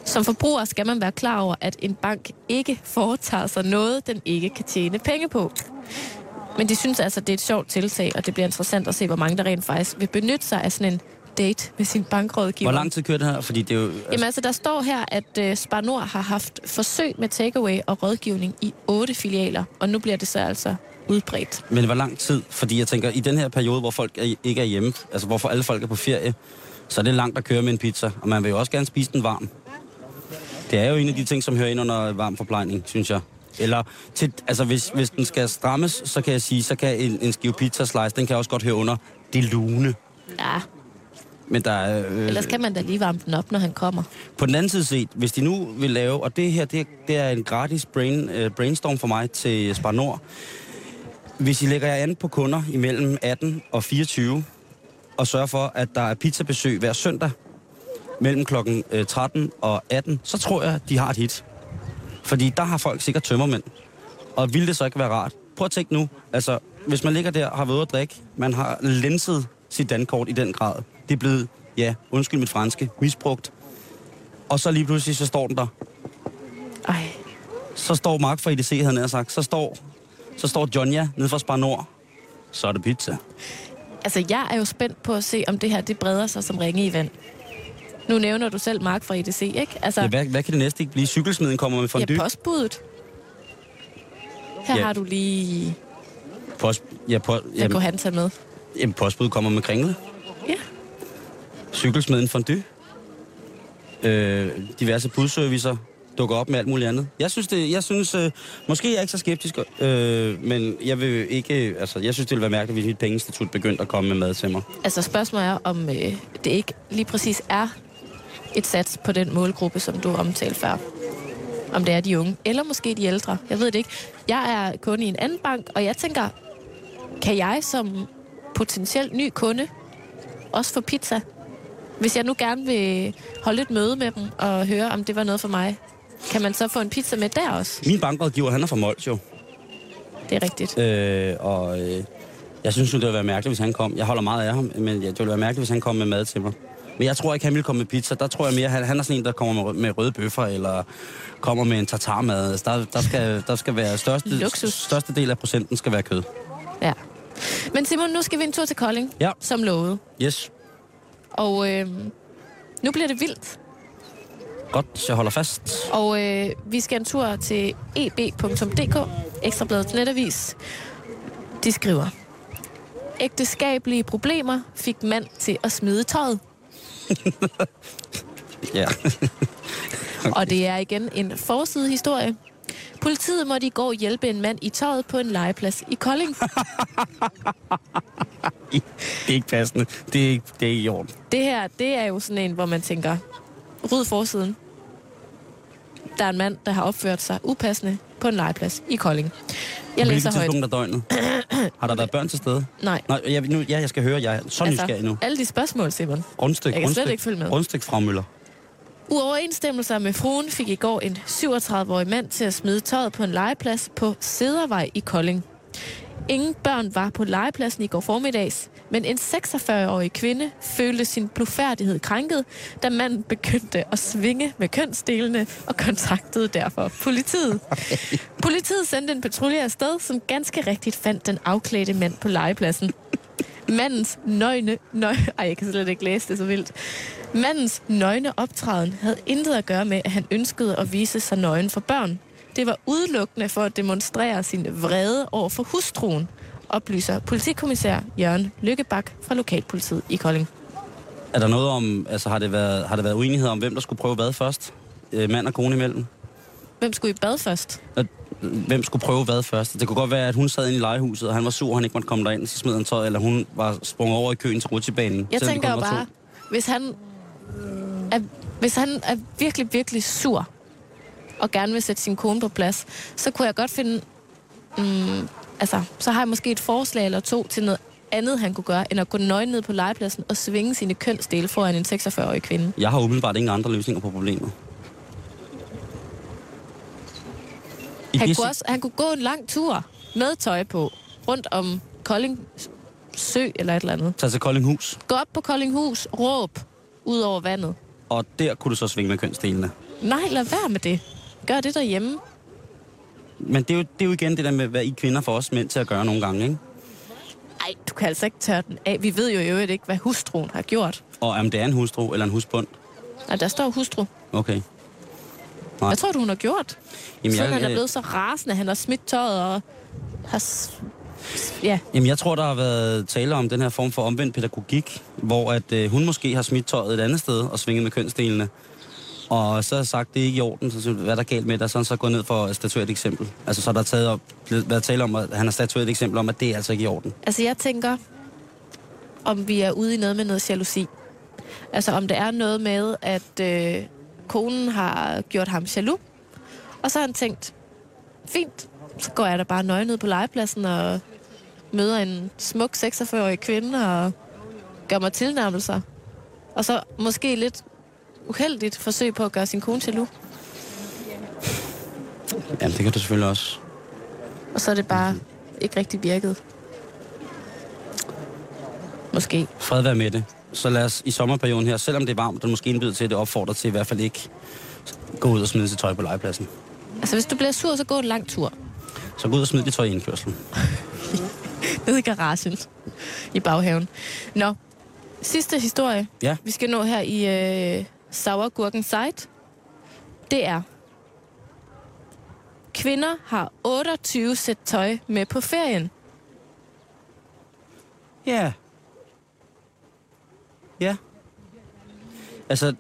Som forbruger skal man være klar over, at en bank ikke foretager sig noget, den ikke kan tjene penge på. Men de synes altså, det er et sjovt tiltag, og det bliver interessant at se, hvor mange der rent faktisk vil benytte sig af sådan en date med sin bankrådgiver. Hvor lang tid kører det her? Fordi det er jo, altså... Jamen altså, der står her, at uh, Spar Nord har haft forsøg med takeaway og rådgivning i otte filialer, og nu bliver det så altså udbredt. Men hvor lang tid? Fordi jeg tænker, i den her periode, hvor folk er, ikke er hjemme, altså hvorfor alle folk er på ferie, så er det langt at køre med en pizza, og man vil jo også gerne spise den varm. Det er jo en af de ting, som hører ind under varm forplejning, synes jeg. Eller til, altså hvis, hvis den skal strammes, så kan jeg sige, så kan en, en skive pizza slice, den kan også godt høre under det lune. Ja, men der er, øh, Ellers kan man da lige varme den op, når han kommer. På den anden side set, hvis de nu vil lave, og det her det, det er en gratis brain, uh, brainstorm for mig til Spar Nord. Hvis I lægger jer an på kunder imellem 18 og 24, og sørger for, at der er pizzabesøg hver søndag mellem klokken 13 øh, og 18, så tror jeg, de har et hit. Fordi der har folk sikkert tømmermænd. Og vil det så ikke være rart? Prøv at tænke nu, altså, hvis man ligger der, har været at drikke, man har lenset sit dankort i den grad, det er blevet, ja, undskyld mit franske, misbrugt. Og så lige pludselig, så står den der. Ej. Så står Mark fra IDC, havde han sagt. Så står, så står Jonja nede fra Spar Nord. Så er det pizza. Altså, jeg er jo spændt på at se, om det her det breder sig som ringe i vand. Nu nævner du selv Mark fra IDC, ikke? Altså, ja, hvad, hvad kan det næste ikke blive? Cykelsmeden kommer med fondue? Ja, postbuddet. Her ja. har du lige... Post, ja, po, hvad kunne han tage med? Jamen, postbuddet kommer med kringle. Ja cykelsmeden fondue, øh, diverse budservicer, dukker op med alt muligt andet. Jeg synes, det, jeg synes øh, måske er jeg ikke så skeptisk, øh, men jeg vil ikke, altså, jeg synes, det ville være mærkeligt, hvis et pengeinstitut begyndte at komme med mad til mig. Altså spørgsmålet er, om øh, det ikke lige præcis er et sats på den målgruppe, som du omtalte før. Om det er de unge, eller måske de ældre. Jeg ved det ikke. Jeg er kunde i en anden bank, og jeg tænker, kan jeg som potentielt ny kunde også få pizza? Hvis jeg nu gerne vil holde et møde med dem og høre, om det var noget for mig, kan man så få en pizza med der også? Min bankrådgiver, han er fra Mols jo. Det er rigtigt. Øh, og øh, jeg synes jo, det ville være mærkeligt, hvis han kom. Jeg holder meget af ham, men det ville være mærkeligt, hvis han kom med mad til mig. Men jeg tror ikke, han ville komme med pizza. Der tror jeg mere, han, han er sådan en, der kommer med, med røde bøffer, eller kommer med en tartarmad. Altså, der, der, skal, der skal være største, Luksus. største del af procenten skal være kød. Ja. Men Simon, nu skal vi en tur til Kolding, Ja. som lovet. Yes. Og øh, nu bliver det vildt. Godt, jeg holder fast. Og øh, vi skal en tur til eb.dk, Ekstrabladets netavis. De skriver, ægteskabelige problemer fik mand til at smide tøjet. Ja. Og det er igen en forside historie. Politiet måtte i går hjælpe en mand i tøjet på en legeplads i Kolding. det er ikke passende. Det er ikke, det er ikke i orden. Det her, det er jo sådan en, hvor man tænker, ryd forsiden. Der er en mand, der har opført sig upassende på en legeplads i Kolding. Jeg læser hvilket højt. tidspunkt af døgnet? Har der været børn til stede? Nej. Nej, jeg, nu, ja, jeg skal høre. Jeg er så nysgerrig nu. alle de spørgsmål, Simon. Rundstyk, Jeg kan slet rundstyk, ikke følge med. Rundstyk fra Møller. Uoverensstemmelser med fruen fik i går en 37-årig mand til at smide tøjet på en legeplads på Sædervej i Kolding. Ingen børn var på legepladsen i går formiddags, men en 46-årig kvinde følte sin blufærdighed krænket, da manden begyndte at svinge med kønsdelene og kontaktede derfor politiet. Politiet sendte en patrulje afsted, som ganske rigtigt fandt den afklædte mand på legepladsen. Mandens nøgne... Nøg, ej, jeg kan slet ikke læse det så vildt. Mandens nøgne optræden havde intet at gøre med, at han ønskede at vise sig nøgen for børn. Det var udelukkende for at demonstrere sin vrede over for hustruen, oplyser politikommissær Jørgen Lykkebak fra Lokalpolitiet i Kolding. Er der noget om, altså har det været, har det været uenighed om, hvem der skulle prøve hvad først? Øh, mand og kone imellem? Hvem skulle i bad først? At, hvem skulle prøve hvad først? Det kunne godt være, at hun sad inde i legehuset, og han var sur, og han ikke måtte komme derind, så smed han tøj, eller hun var sprunget over i køen til rutsjebanen. Jeg tænker var to. bare, hvis han, er, hvis han er virkelig, virkelig sur, og gerne vil sætte sin kone på plads, så kunne jeg godt finde... Mm, altså, så har jeg måske et forslag eller to til noget andet, han kunne gøre, end at gå nøgen ned på legepladsen og svinge sine kønsdele foran en 46-årig kvinde. Jeg har umiddelbart ingen andre løsninger på problemet. I Han disse- kunne, også, han kunne gå en lang tur med tøj på, rundt om Kolding Sø eller et eller andet. Tag til Koldinghus, Gå op på Koldinghus, råb ud over vandet. og der kunne du så svinge med kønsdelene. Nej, lad være med det. Gør det derhjemme. Men det er, jo, det er jo igen det der med, hvad I kvinder får os mænd til at gøre nogle gange, ikke? Nej, du kan altså ikke tørre den af. Vi ved jo i øvrigt ikke, hvad hustruen har gjort. Og om det er en hustru eller en husbund. Nej, der står hustru. Okay. Nej. Hvad tror du, hun har gjort? Jamen, Siden jeg, han er blevet så rasende, han har smidt tøjet og har... Ja, jamen, jeg tror, der har været tale om den her form for omvendt pædagogik, hvor at øh, hun måske har smidt tøjet et andet sted og svinget med kønsdelene. Og så har jeg sagt, det er ikke i orden, så hvad er der galt med dig? Så er han så gået ned for at statuere et eksempel. Altså, så er der taget op, været tale om, at han har statueret et eksempel om, at det er altså ikke i orden. altså jeg tænker, om vi er ude i noget med noget jalousi. Altså om det er noget med, at øh, konen har gjort ham jaloux, og så har han tænkt, fint, så går jeg da bare nøgen ned på legepladsen og møder en smuk 46-årig kvinde og gør mig tilnærmelser. Og så måske lidt uheldigt forsøg på at gøre sin kone jaloux. Jamen, det kan du selvfølgelig også. Og så er det bare ikke rigtig virket. Måske. Fred være med det. Så lad os i sommerperioden her, selvom det er varmt, og måske indbyde til, at det opfordrer til i hvert fald ikke gå ud og smide sit tøj på legepladsen. Altså, hvis du bliver sur, så gå en lang tur. Så gå ud og smid dit tøj i indkørslen. Nede i garagen. I baghaven. Nå, sidste historie, Ja. vi skal nå her i øh, Sauergurken Site. Det er, kvinder har 28 sæt tøj med på ferien. Ja. Ja. Altså,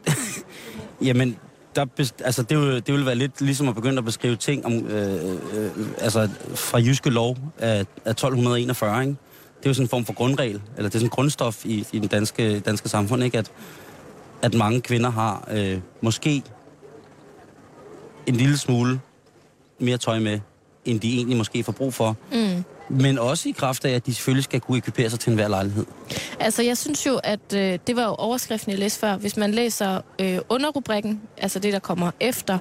jamen, der, altså, det, vil, det vil være lidt ligesom at begynde at beskrive ting om, øh, øh, altså, fra jyske lov af, af 1241, ikke? Det er jo sådan en form for grundregel, eller det er sådan en grundstof i, i den danske, danske samfund, ikke? At, at mange kvinder har øh, måske en lille smule mere tøj med, end de egentlig måske får brug for. Mm. Men også i kraft af, at de selvfølgelig skal kunne ekvipere sig til enhver lejlighed. Altså, jeg synes jo, at øh, det var jo overskriften, jeg læste før. Hvis man læser øh, underrubrikken, altså det, der kommer efter,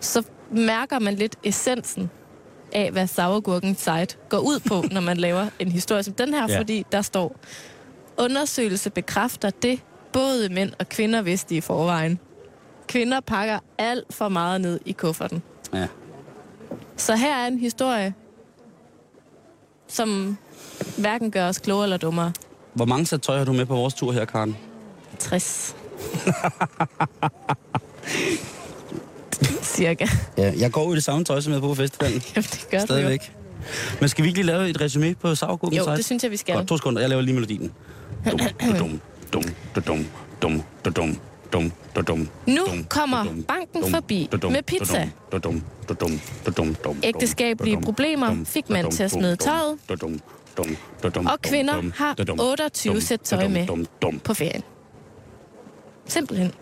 så mærker man lidt essensen af, hvad Sauergurken site går ud på, når man laver en historie som den her, Ja. fordi der står, undersøgelse bekræfter det, både mænd og kvinder vidste i forvejen. Kvinder pakker alt for meget ned i kufferten. Ja. Så her er en historie, som hverken gør os klogere eller dummere. Hvor mange sæt tøj har du med på vores tur her, Karen? 60. Cirka. Ja, jeg går ud i det samme tøj, som jeg på festivalen. Jamen, det gør du jo. Stadigvæk. Men skal vi ikke lige lave et resume på Sauergurken Jo, site? det synes jeg, vi skal. Godt, to sekunder. Jeg laver lige melodien. Dum, dum, dum, dum, dum, dum, dum, dum. Dum, dum, dum, nu kommer banken forbi med pizza. Dum, dum, dum, dum, dum, dum, dum, Ægteskabelige problemer fik man dum, til at smide tøjet, og kvinder har 28 sæt tøj med på ferien. Simpelthen.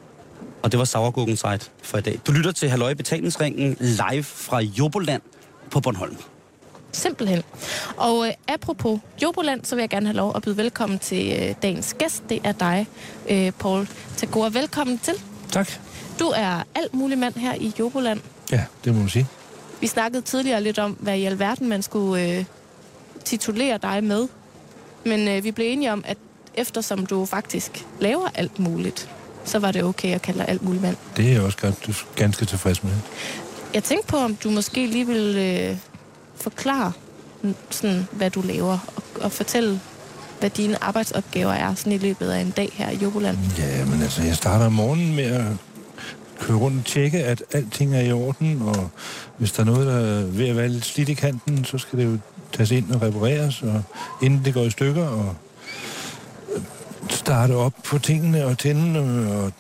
Og det var Sauerguggen site for i dag. Du lytter til Halløj Betalingsringen live fra Joboland på Bornholm. Simpelthen. Og øh, apropos Joboland, så vil jeg gerne have lov at byde velkommen til øh, dagens gæst. Det er dig, øh, Paul Tagore. Velkommen til. Tak. Du er alt mulig mand her i Joboland. Ja, det må man sige. Vi snakkede tidligere lidt om, hvad i alverden man skulle øh, titulere dig med. Men øh, vi blev enige om, at eftersom du faktisk laver alt muligt, så var det okay at kalde dig alt muligt mand. Det er jeg også godt, ganske tilfreds med. Jeg tænkte på, om du måske lige vil øh, forklare, sådan, hvad du laver, og, og fortælle, hvad dine arbejdsopgaver er sådan i løbet af en dag her i Joboland. Ja, men altså, jeg starter om morgenen med at køre rundt og tjekke, at alting er i orden, og hvis der er noget, der er ved at være lidt slidt i kanten, så skal det jo tages ind og repareres, og inden det går i stykker, og øh, starte op på tingene og tænde, og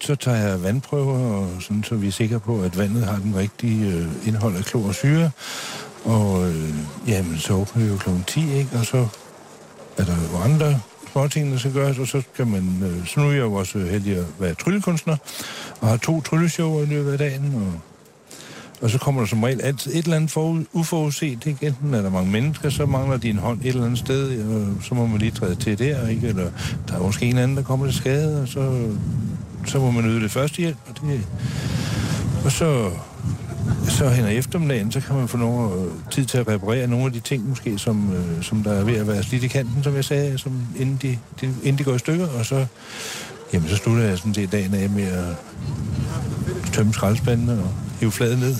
så tager jeg vandprøver, og sådan, så vi er sikre på, at vandet har den rigtige øh, indhold af klor og syre. Og øh, jamen, så åbner vi jo kl. 10, ikke? Og så er der jo andre småting, der skal gøres, og så skal man... Øh, så nu er jeg jo også heldig at være tryllekunstner, og har to trylleshow i løbet af dagen, og, og så kommer der som regel altid et eller andet for, uforudset, ikke? Enten er der mange mennesker, så mangler din hånd et eller andet sted, og så må man lige træde til der, ikke? Eller der er måske en anden, der kommer til skade, og så, så må man yde det første hjælp, og det... Og så så hen ad eftermiddagen, så kan man få noget øh, tid til at reparere nogle af de ting, måske, som, øh, som der er ved at være slidt i kanten, som jeg sagde, som inden, de, de, inden de går i stykker, og så, jamen, så slutter jeg sådan set dagen af med at tømme skraldespandene og hive fladet ned.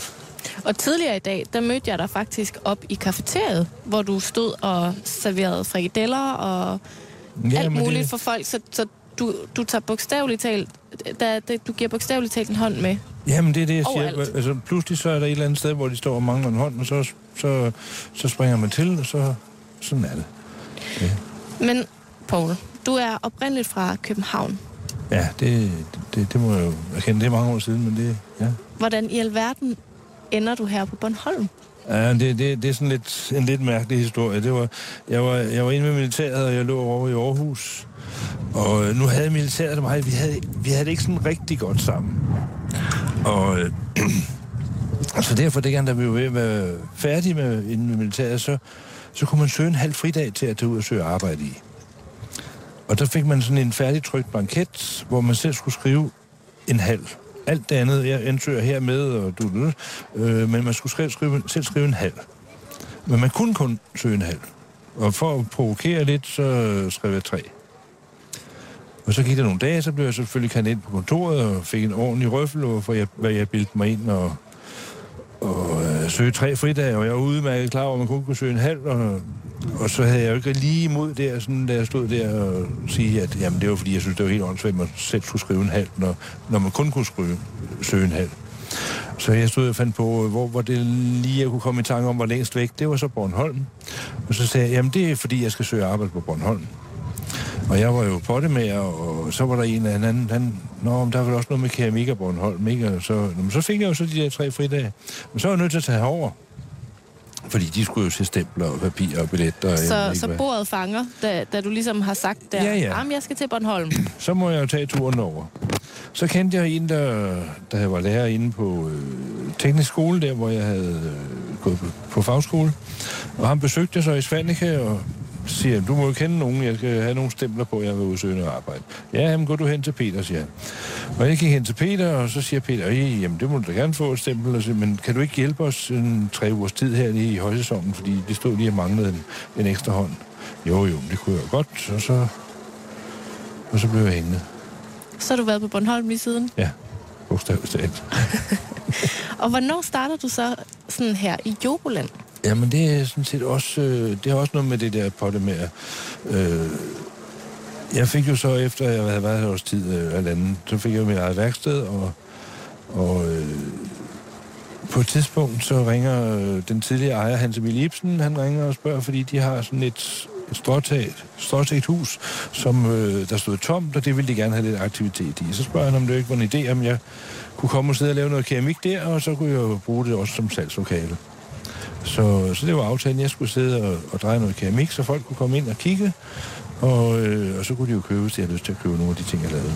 Og tidligere i dag, der mødte jeg dig faktisk op i kafeteriet, hvor du stod og serverede frikadeller og ja, alt muligt det, for folk, så, så du, du tager bogstaveligt talt, da, da, du giver bogstaveligt talt en hånd med. Jamen, det er det, jeg siger. Overalt. Altså, pludselig så er der et eller andet sted, hvor de står og mangler en hånd, og så, så, så springer man til, og så sådan er det. Men, Paul, du er oprindeligt fra København. Ja, det, det, det må jeg jo erkende. Det er mange år siden, men det, ja. Hvordan i alverden ender du her på Bornholm? Ja, det, det, det er sådan lidt, en lidt mærkelig historie. Det var, jeg, var, jeg var inde med militæret, og jeg lå over i Aarhus. Og øh, nu havde militæret og mig, vi havde, vi havde det ikke sådan rigtig godt sammen. Og øh, så altså, derfor, det da vi var ved færdige med, inden med militæret, så, så kunne man søge en halv fridag til at tage ud og søge arbejde i. Og der fik man sådan en færdigtrykt blanket, hvor man selv skulle skrive en halv. Alt det andet, jeg ansøger her med, og du, du, øh, men man skulle skrive, skrive, selv skrive en halv. Men man kunne kun søge en halv. Og for at provokere lidt, så skrev jeg tre. Og så gik der nogle dage, så blev jeg selvfølgelig kaldt ind på kontoret og fik en ordentlig røffel over, for jeg, hvad jeg bildte mig ind og, og øh, søge tre fridage, og jeg var udmærket klar over, at man kun kunne søge en halv, og, og så havde jeg jo ikke lige imod der, sådan, da jeg stod der og sige, at jamen, det var fordi, jeg synes, det var helt åndssvagt, at man selv skulle skrive en halv, når, når man kun kunne skrive, søge en halv. Så jeg stod og fandt på, øh, hvor, hvor det lige jeg kunne komme i tanke om, hvor længst væk. Det var så Bornholm. Og så sagde jeg, jamen det er fordi, jeg skal søge arbejde på Bornholm. Og jeg var jo potte med, og så var der en eller anden, han, nå, men der var også noget med keramik og Bornholm, ikke? Og så, men så fik jeg jo så de der tre fridage. Men så var jeg nødt til at tage over. Fordi de skulle jo se stempler og papir og billetter. Og Så, ikke så bordet fanger, da, da du ligesom har sagt der, Ja, ja. Jeg skal til Bornholm. så må jeg jo tage turen over. Så kendte jeg en, der, der var lærer inde på øh, teknisk skole, der hvor jeg havde øh, gået på, på fagskole. Og han besøgte så i Svanike og siger, du må jo kende nogen, jeg skal have nogle stempler på, jeg vil udsøge arbejde. Ja, jamen gå du hen til Peter, siger han. Og jeg gik hen til Peter, og så siger Peter, "Øh, jamen det må du da gerne få et stempel, og siger, men kan du ikke hjælpe os en tre ugers tid her lige i højsæsonen, fordi det stod lige og manglede en, en ekstra hånd. Jo, jo, det kunne jeg godt, og så, og så blev jeg hængende. Så har du været på Bornholm lige siden. Ja, bogstaveligt talt. Og hvornår starter du så sådan her i Joboland? Jamen, det er sådan set også, øh, det har også noget med det der potte med. at, Øh, jeg fik jo så, efter jeg havde været her års tid, øh, eller anden, så fik jeg jo mit eget værksted, og, og øh, på et tidspunkt, så ringer øh, den tidligere ejer, Hans Emil Ibsen, han ringer og spørger, fordi de har sådan et, et stråtaget, stråtaget hus, som øh, der stod tomt, og det ville de gerne have lidt aktivitet i. Så spørger han, om det ikke var en idé, om jeg kunne komme og sidde og lave noget keramik der, og så kunne jeg jo bruge det også som salgslokale. Så, så det var aftalen, jeg skulle sidde og, og dreje noget keramik, så folk kunne komme ind og kigge, og, øh, og så kunne de jo købe, hvis de havde lyst til at købe nogle af de ting, jeg lavede.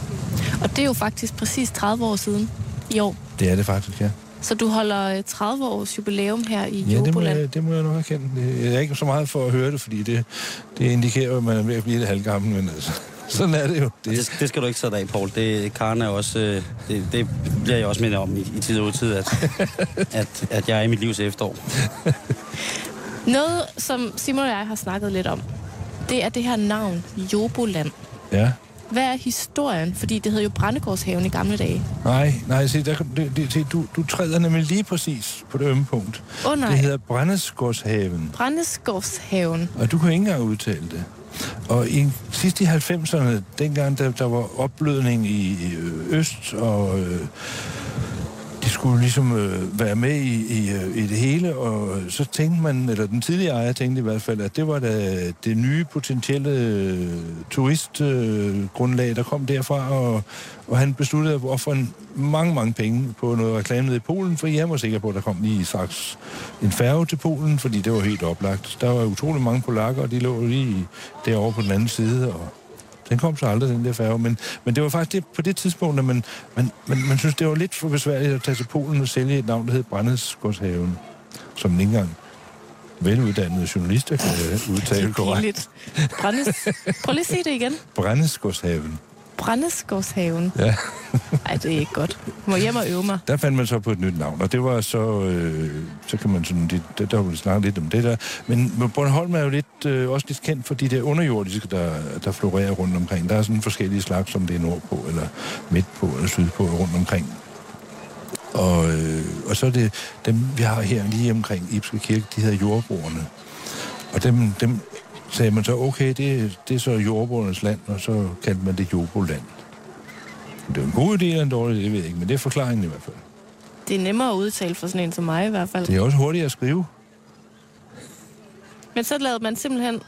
Og det er jo faktisk præcis 30 år siden i år. Det er det faktisk, ja. Så du holder øh, 30 års jubilæum her i Ja, det må, Joboland. jeg, det må jeg nok erkende. Det- Jeg er ikke så meget for at høre det, fordi det, det indikerer, at man er ved at blive lidt halvgammel, men altså, sådan er det jo. Det, Det, det skal du ikke sætte af, Paul. Det, Karen er også, øh, det, det bliver jeg også mindet om i, i tid og udtid, at, at, at jeg er i mit livs efterår. Noget, som Simon og jeg har snakket lidt om, det er det her navn, Joboland. ja. Hvad er historien? Fordi det hed jo Brændegårdshaven i gamle dage. Nej, nej, se, der, det, det, se du, du træder nemlig lige præcis på det ømme punkt. Åh oh, nej, Det hedder Brændesgårdshaven. Brændegårdshaven. Og du kan ikke engang udtale det. Og i sidst i 90'erne, dengang der, der var opblødning i, i Øst, og øh, skulle ligesom øh, være med i, i, øh, i det hele, og så tænkte man, eller den tidligere ejer tænkte i hvert fald, at det var da det nye potentielle øh, turistgrundlag, øh, der kom derfra, og, og han besluttede at ofre mange, mange penge på noget reklame nede i Polen, for jeg var sikker på, at der kom lige straks en færge til Polen, fordi det var helt oplagt. Der var utrolig mange polakker, og de lå lige derovre på den anden side, og den kom så aldrig, den der færge. Men, men det var faktisk det, på det tidspunkt, at man, man, man, man synes, det var lidt for besværligt at tage til Polen og sælge et navn, der hed Brandesgårdshaven, som ikke engang veluddannede journalister kan øh, udtale korrekt. Pinligt. Brændes... Prøv lige at sige det igen. Brandesgårdshaven. Brændegårdshaven. Ja. Ej, det er ikke godt. Jeg må hjem og øve mig. Der fandt man så på et nyt navn, og det var så, øh, så kan man sådan, det, der, der var snakket lidt om det der. Men, men Bornholm er jo lidt, øh, også lidt kendt for de der underjordiske, der, der florerer rundt omkring. Der er sådan forskellige slags, som det er nordpå, eller midt på, eller sydpå, rundt omkring. Og, øh, og så er det dem, vi har her lige omkring Ibske Kirke, de hedder jordbrugerne. Og dem, dem sagde man så, okay, det, det er så jordbrugernes land, og så kaldte man det Joboland. Det er en god idé eller en dårlig idé, det ved jeg ikke, men det er forklaringen i hvert fald. Det er nemmere at udtale for sådan en som mig i hvert fald. Det er også hurtigt at skrive. Men så lavede man simpelthen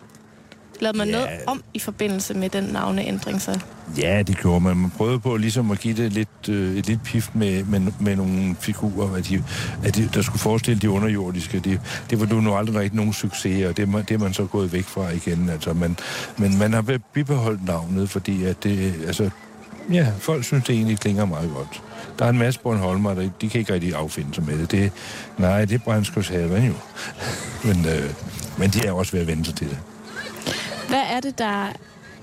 lavede man Ja. noget om i forbindelse med den navneændring så. Ja, det gjorde man. Man prøvede på ligesom at give det lidt, øh, et lidt pift med, med, med nogle figurer, at de, at de, der skulle forestille de underjordiske. Det, det var nu aldrig rigtig nogen succes, og det, er man- det er man så gået væk fra igen. Altså, man, men man har bibeholdt navnet, fordi at det, altså, ja, folk synes, det egentlig klinger meget godt. Der er en masse Bornholmer, der de kan ikke rigtig affinde sig med det. det nej, det er Brændskårshaven jo. men, øh, men de er også ved at vende sig til det. Hvad er det, der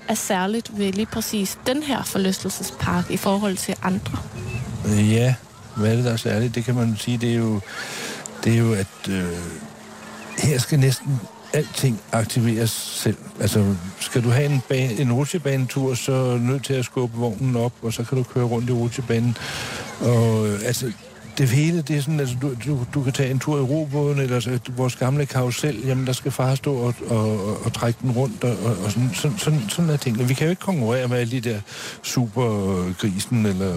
er særligt ved lige præcis den her forlystelsespark i forhold til andre? Øh, ja, hvad er det, der er særligt? Det kan man sige, det er jo, det er jo at øh, her skal næsten alting aktiveres selv. Altså, skal du have en, bane, en rutsjebanetur, så er du nødt til at skubbe vognen op, og så kan du køre rundt i rutsjebanen. Og øh, altså, det hele, det er sådan, altså, du, du, du kan tage en tur i robåden, eller så, vores gamle karusel, jamen der skal far stå og, og, og, og trække den rundt, og, og, sådan, sådan, sådan, sådan er tingene. Vi kan jo ikke konkurrere med alle de der supergrisen, eller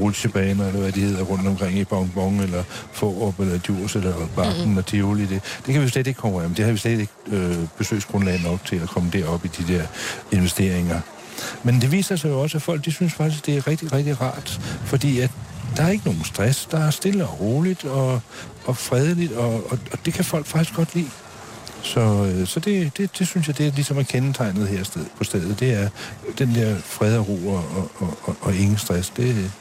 rutsjebaner, eller hvad de hedder, rundt omkring i Bonbon, eller Fårup, eller Djurs, eller Bakken mm-hmm. og Tivoli. Det, det kan vi slet ikke konkurrere med. Det har vi slet ikke øh, besøgsgrundlag nok til at komme derop i de der investeringer. Men det viser sig jo også, at folk de synes faktisk, det er rigtig, rigtig rart, fordi at der er ikke nogen stress. Der er stille og roligt og, og fredeligt, og, og, og det kan folk faktisk godt lide. Så, øh, så det, det, det synes jeg, det er ligesom er kendetegnet her sted, på stedet. Det er den der fred og ro og, og, og, og ingen stress. Det,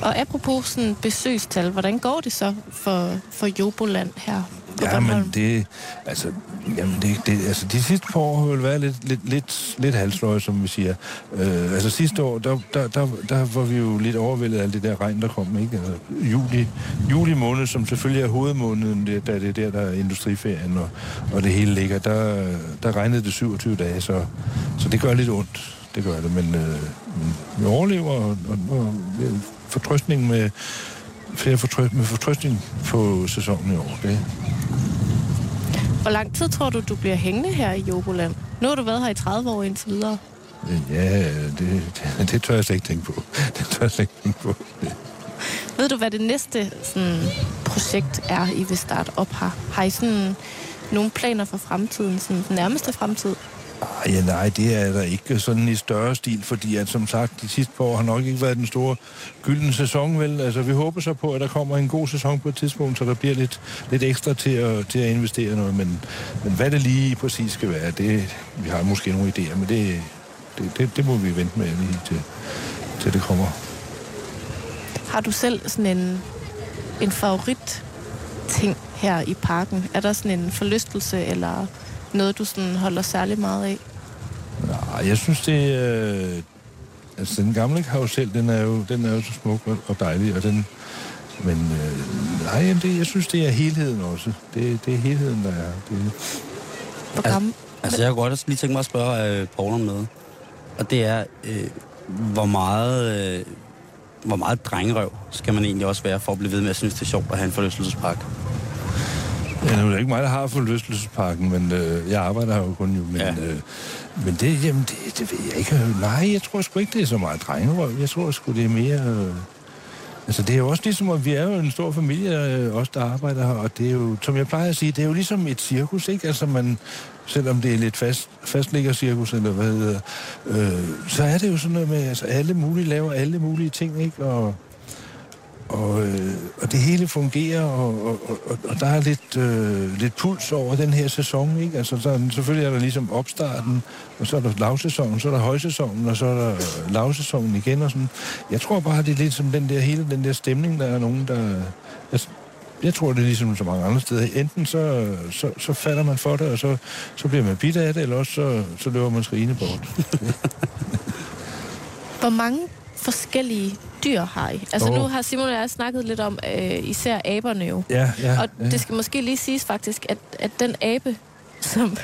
og apropos sådan besøgstal, hvordan går det så for, for Joboland her Ja, men det, altså, jamen det, det, altså de sidste par år har vel været lidt, lidt, lidt, lidt halsløje, som vi siger. Øh, altså sidste år, der, der, der, der var vi jo lidt overvældet af alt det der regn, der kom, ikke? Altså, juli, juli måned, som selvfølgelig er hovedmåneden, det, da det er der, der er industriferien, og, og det hele ligger, der, der regnede det 27 dage, så, så det gør lidt ondt. Det gør det, men, øh, men vi overlever, og, og, og fortrøstning med, flere fortrø, med fortrøstning på sæsonen i år. Det, Hvor lang tid tror du, du bliver hængende her i Joboland? Nu har du været her i 30 år indtil videre. Ja, det, det, det tør jeg slet ikke tænke på. Det tør jeg slet ikke tænke på. Ved du, hvad det næste sådan, projekt er, I vil starte op her? Har I sådan nogle planer for fremtiden, sådan den nærmeste fremtid? Ej, ja, nej, det er der ikke sådan i større stil, fordi at som sagt, de sidste par år har nok ikke været den store gyldne sæson, vel? Altså, vi håber så på, at der kommer en god sæson på et tidspunkt, så der bliver lidt, lidt ekstra til at, til at investere noget, men, men hvad det lige præcis skal være, det, vi har måske nogle idéer, men det, det, det, det må vi vente med lige til, til det kommer. Har du selv sådan en, en favorit ting her i parken? Er der sådan en forlystelse, eller noget, du sådan holder særlig meget af? Nej, jeg synes, det er... Øh, altså, den gamle karusel, den er jo, den er jo så smuk og, og dejlig, og den... Men øh, nej, jamen, det, jeg synes, det er helheden også. Det, det er helheden, der er. Det, Hvor gammel? Altså, jeg kunne godt lige tænke mig at spørge øh, Paul om noget. Og det er, øh, hvor meget... Øh, hvor meget drengerøv skal man egentlig også være for at blive ved med at synes, det er sjovt at have en forlystelsespark? Ja, det er jo ikke mig, der har forlystelsesparken, men øh, jeg arbejder her jo kun jo. Men, Ja. øh, men det, jamen, det, det ved jeg ikke. Nej, jeg tror sgu ikke, det er så meget drengerøv. Jeg tror sgu, det er mere... Øh, altså, det er jo også ligesom, at vi er jo en stor familie, øh, os der arbejder her, og det er jo, som jeg plejer at sige, det er jo ligesom et cirkus, ikke? Altså, man, selvom det er lidt fast, fastligger cirkus, eller hvad det hedder, øh, så er det jo sådan noget med, altså, alle mulige laver alle mulige ting, ikke? Og, og, øh, og det hele fungerer, og, og, og, og der er lidt, øh, lidt puls over den her sæson, ikke? Altså, så, selvfølgelig er der ligesom opstarten, og så er der lavsæsonen, så er der højsæsonen, og så er der øh, lavsæsonen igen, og sådan. Jeg tror bare, det er lidt som den der, hele den der stemning, der er nogen, der... Jeg, jeg tror, det er ligesom så mange andre steder. Enten så, så, så falder man for det, og så, så bliver man bidt af det, eller også så, så løber man skrigende bort. Hvor mange forskellige dyr har I? Altså Åh. nu har Simon og jeg snakket lidt om øh, især aberne jo. Ja, ja. Og ja. det skal måske lige siges faktisk, at, at den abe, som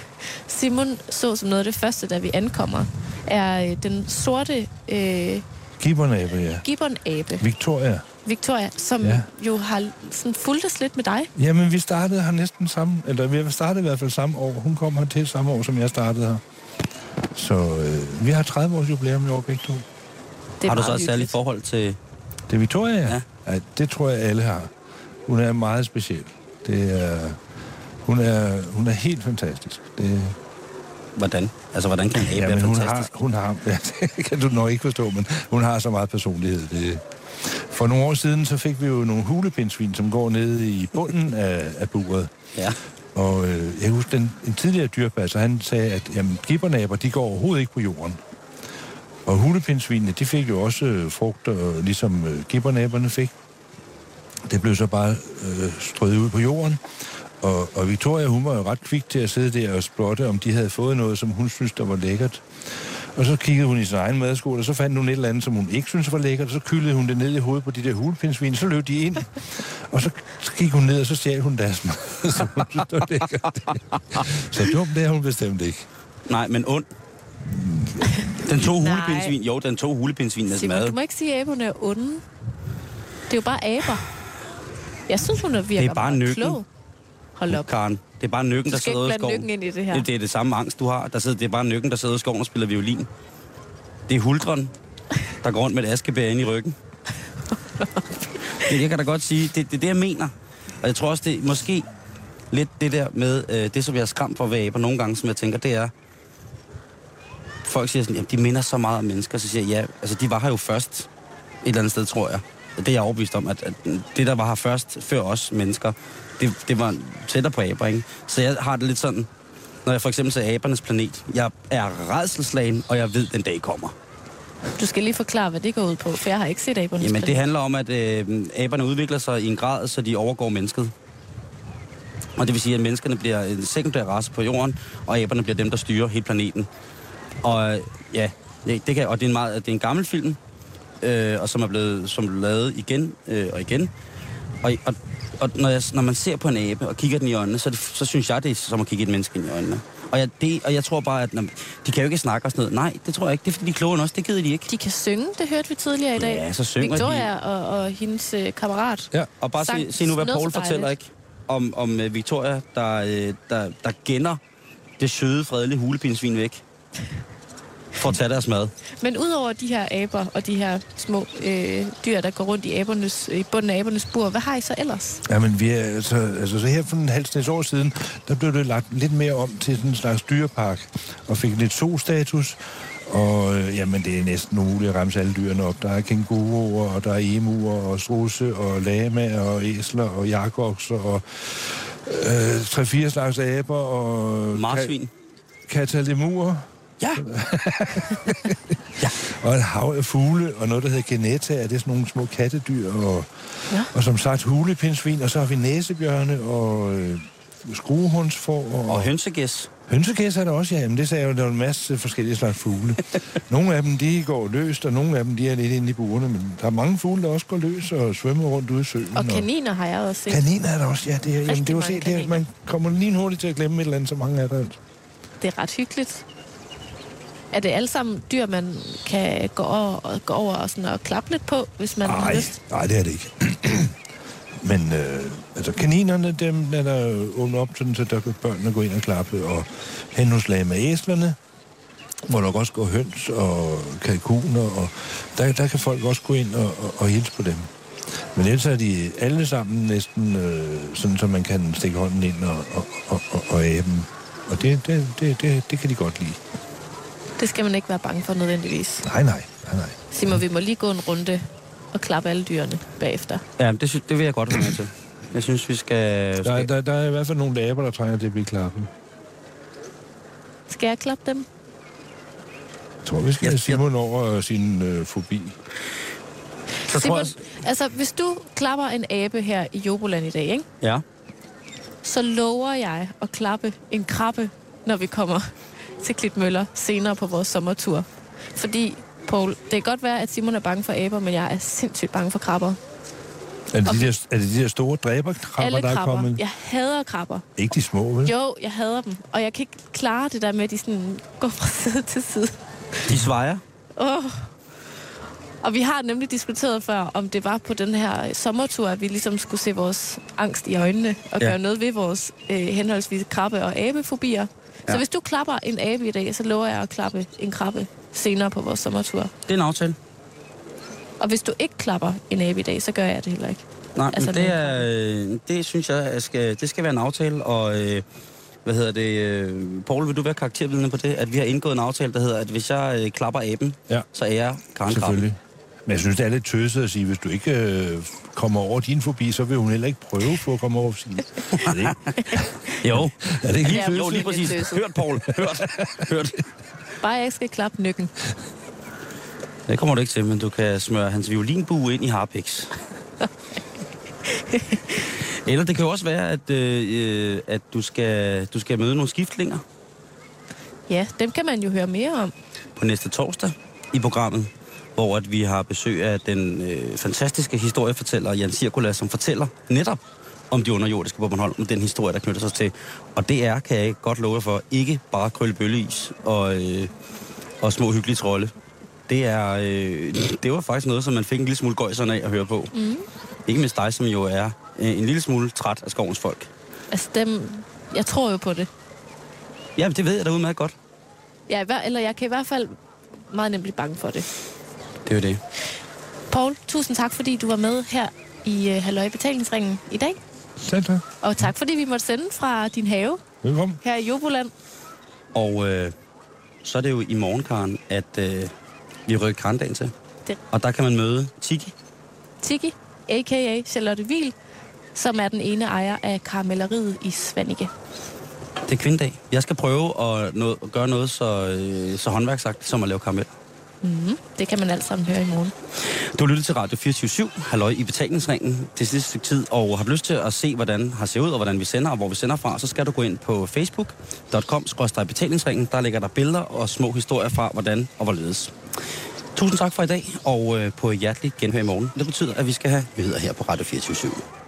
Simon så som noget af det første, da vi ankommer, er øh, den sorte øh, Gibbernæbe, ja. gibbonabe, Victoria. Victoria, som. Ja. jo har sådan fulgtes lidt med dig. Jamen, vi startede her næsten samme, eller vi startede i hvert fald samme år. Hun kom her til samme år, som jeg startede her. Så øh, vi har 30 års jubilæum i år begge to. Det har du så et særligt forhold til... Det er Victoria, ja. Ja. det tror jeg, alle har. Hun er meget speciel. Det er, hun, er, hun er helt fantastisk. Det, Hvordan? Altså, hvordan kan en abe ja, være hun fantastisk? har, hun har, ja, det kan du nok ikke forstå, men hun har så meget personlighed. Det, for nogle år siden, så fik vi jo nogle hulepindsvin, som går nede i bunden af, af buret. Ja. Og øh, jeg husker, den, en tidligere dyrpasser, han sagde, at jamen, gibbernaber, de går overhovedet ikke på jorden. Og hulepindsvinene, de fik jo også øh, og ligesom øh, fik. Det blev så bare øh, strøget ud på jorden. Og, og Victoria, hun var jo ret kvik til at sidde der og splotte, om de havde fået noget, som hun synes, der var lækkert. Og så kiggede hun i sin egen madskål, og så fandt hun et eller andet, som hun ikke synes var lækkert, og så kyldede hun det ned i hovedet på de der hulepindsvin, så løb de ind. Og så gik hun ned, og så stjal hun deres mad, som hun synes, det var lækkert. Så dumt det er hun bestemt ikke. Nej, men ond. Den to hulepindsvin. Jo, den to hulepindsvin er Simon, mad. du må ikke sige, at aberne er onde. Det er jo bare aber. Jeg synes, hun er virker Det er bare nykken. klog. Hold op. Karen, det er bare nykken, Du der sidder ude i skoven. ind i det her. Det, det er det samme angst, du har. Der sidder, det er bare nykken, der sidder i skoven og spiller violin. Det er huldren, der går rundt med et askebær ind i ryggen. det, jeg kan da godt sige, det, det er det, jeg mener. Og jeg tror også, det er måske lidt det der med, øh, det som jeg er skræmt for at være aber nogle gange, som jeg tænker, det er, folk siger sådan, jamen de minder så meget om mennesker, så siger jeg, ja, altså de var her jo først et eller andet sted, tror jeg. Det er jeg overbevist om, at, at det, der var her først, før os mennesker, det, det var tættere på aber, ikke? Så jeg har det lidt sådan, når jeg for eksempel ser abernes planet, jeg er redselslagen, og jeg ved, den dag kommer. Du skal lige forklare, hvad det går ud på, for jeg har ikke set abernes Jamen, det planet. handler om, at øh, aberne udvikler sig i en grad, så de overgår mennesket. Og det vil sige, at menneskerne bliver en sekundær race på jorden, og aberne bliver dem, der styrer hele planeten. Og øh, ja, det det kan, og det er en, meget, det er en gammel film, øh, og som er blevet som blevet lavet igen øh, og igen. Og, og, og når, jeg, når man ser på en abe og kigger den i øjnene, så, det, så synes jeg, det er som at kigge et menneske ind i øjnene. Og jeg, det, og jeg tror bare, at når, de kan jo ikke snakke og sådan noget. Nej, det tror jeg ikke. Det er fordi, de er end os. Det gider de ikke. De kan synge, det hørte vi tidligere i dag. Ja, så synger Victoria de. og, og hendes øh, kammerat. Ja. Og bare se, se nu, hvad Paul fortæller, ikke? Om, om uh, Victoria, der, uh, der, der genner det søde, fredelige hulepindsvin væk. For at tage deres mad. Men udover de her aber og de her små øh, dyr, der går rundt i, abernes, i bunden af abernes bur, hvad har I så ellers? Jamen, vi er, altså, altså, så her for en halv snes år siden, der blev det lagt lidt mere om til sådan en slags dyrepark, og fik lidt zoo-status, og øh, jamen, det er næsten umuligt at ramse alle dyrene op. Der er kænguruer, og der er emuer, og strusse, og lamaer, og æsler, og jakokser, og øh, tre-fire slags aber, og Marsvin. ka- Ja. og et hav af fugle, og noget, der hedder geneta, er det sådan nogle små kattedyr, og, Ja. og som sagt hulepindsvin, og så har vi næsebjørne, og øh, skruehundsfor, og, Og hønsegæs. hønsegæs er der også, ja. Jamen, det sagde jeg jo, der er en masse forskellige slags fugle. nogle af dem, de går løst, og nogle af dem, de er lidt inde i burene, men der er mange fugle, der også går løs og svømmer rundt ude i søen. Og kaniner har jeg også set. Kaniner er der også, ja. Det er, jamen, det var set, det er, man kommer lige hurtigt til at glemme et eller andet, så mange er der. altså. Det er ret hyggeligt. Er det alle sammen dyr, man kan gå over, gå over og, sådan, og klappe lidt på, hvis man har Nej, lyst? nej, det er det ikke. Men øh, altså kaninerne, dem er der åbnet op, sådan, så der kan børnene gå ind og klappe. Og hen hos lame æslerne, hvor der også går høns og kalkuner, og der, der kan folk også gå ind og, og, og hilse på dem. Men ellers er de alle sammen næsten øh, sådan, så man kan stikke hånden ind og, og, og, og, og æbe dem. Og det, det, det, det, det kan de godt lide. Det skal man ikke være bange for nødvendigvis. Nej, nej, nej, nej. Simon, vi må lige gå en runde og klappe alle dyrene bagefter. Ja, det, sy- det vil jeg godt være med til. Jeg synes, vi skal... Der, skal der, der er i hvert fald nogle aber, der trænger til at blive klappet. Skal jeg klappe dem? Jeg tror, vi skal have Simon over sin øh, fobi. så tror Simon, jeg... altså, hvis du klapper en abe her i Joboland i dag, ikke? Ja. så lover jeg at klappe en krabbe, når vi kommer til Klitmøller senere på vores sommertur. Fordi, Paul, det kan godt være, at Simon er bange for aber, men jeg er sindssygt bange for krabber. Er det, de der, er det de der store dræberkrabber, Alle der er krabber. kommet? Jeg hader krabber. Ikke de små, vel? Jo, jeg hader dem. Og jeg kan ikke klare det der med, at de sådan går fra side til side. De svejer. Oh. Og vi har nemlig diskuteret før, om det var på den her sommertur, at vi ligesom skulle se vores angst i øjnene og Ja. gøre noget ved vores øh, henholdsvis krabbe- og abefobier. Ja. Så Ja. hvis du klapper en abe i dag, så lover jeg at klappe en krabbe senere på vores sommertur. Det er en aftale. Og hvis du ikke klapper en abe i dag, så gør jeg det heller ikke. Nej, Altså, det, er, øh, det synes jeg, at skal, det skal være en aftale, og øh, hvad hedder det, øh, Paul, vil du være karaktervidende på det, at vi har indgået en aftale, der hedder, at hvis jeg øh, klapper aben, Ja. så er jeg Karen Krabbe. Selvfølgelig. Men jeg synes, det er lidt tøset at sige, hvis du ikke øh, kommer over din forbi, så vil hun heller ikke prøve på at komme over sin. Er det ikke, Jo, er det ikke lige Ja, tøset? jo lige præcis. Hørt, Paul. Hørt. Hørt. Bare jeg ikke skal klappe nykken. Det kommer du ikke til, men du kan smøre hans violinbue ind i Harpix. Eller det kan jo også være, at, øh, at du, skal, du skal møde nogle skiftlinger Ja, dem kan man jo høre mere om. på næste torsdag i programmet, hvor at vi har besøg af den øh, fantastiske historiefortæller Jan Cirkula, som fortæller netop om de underjordiske på Bornholm, og den historie, der knytter sig til. Og det er, kan jeg godt love for, ikke bare krøllebølleis og, øh, og små hyggelige trolde. Det er, øh, det var faktisk noget, som man fik en lille smule gøjserne af at høre på. Mm. Ikke mindst dig, som jo er øh, en lille smule træt af skovens folk. Altså dem, jeg tror jo på det. Ja, det ved jeg da udmærket godt. Ja, eller jeg kan i hvert fald meget nemt blive bange for det. Det er jo det. Paul, tusind tak, fordi du var med her i uh, Halløj Betalingsringen i dag. Selv tak. Og tak, fordi vi måtte sende fra din have Velkommen. her i Joboland. Og øh, så er det jo i morgen, Karen, at øh, vi rykker Karendagen til. Det- Og der kan man møde Tiki. Tiki, a.k.a. Charlotte Wiel, som er den ene ejer af karamelleriet i Svanike. Det er kvindedag. Jeg skal prøve at, nå, at gøre noget så, øh, så håndværksagtigt som at lave karamel. Mm-hmm. Det kan man alt sammen høre i morgen. Du har lyttet til Radio 24 halløj i betalingsringen det sidste stykke tid, og har du lyst til at se, hvordan har ser ud, og hvordan vi sender, og hvor vi sender fra, så skal du gå ind på facebook.com betalingsringen. Der ligger der billeder og små historier fra, hvordan og hvorledes. Tusind tak for i dag, og øh, på hjertelig genhør i morgen. Det betyder, at vi skal have nyheder her på Radio 24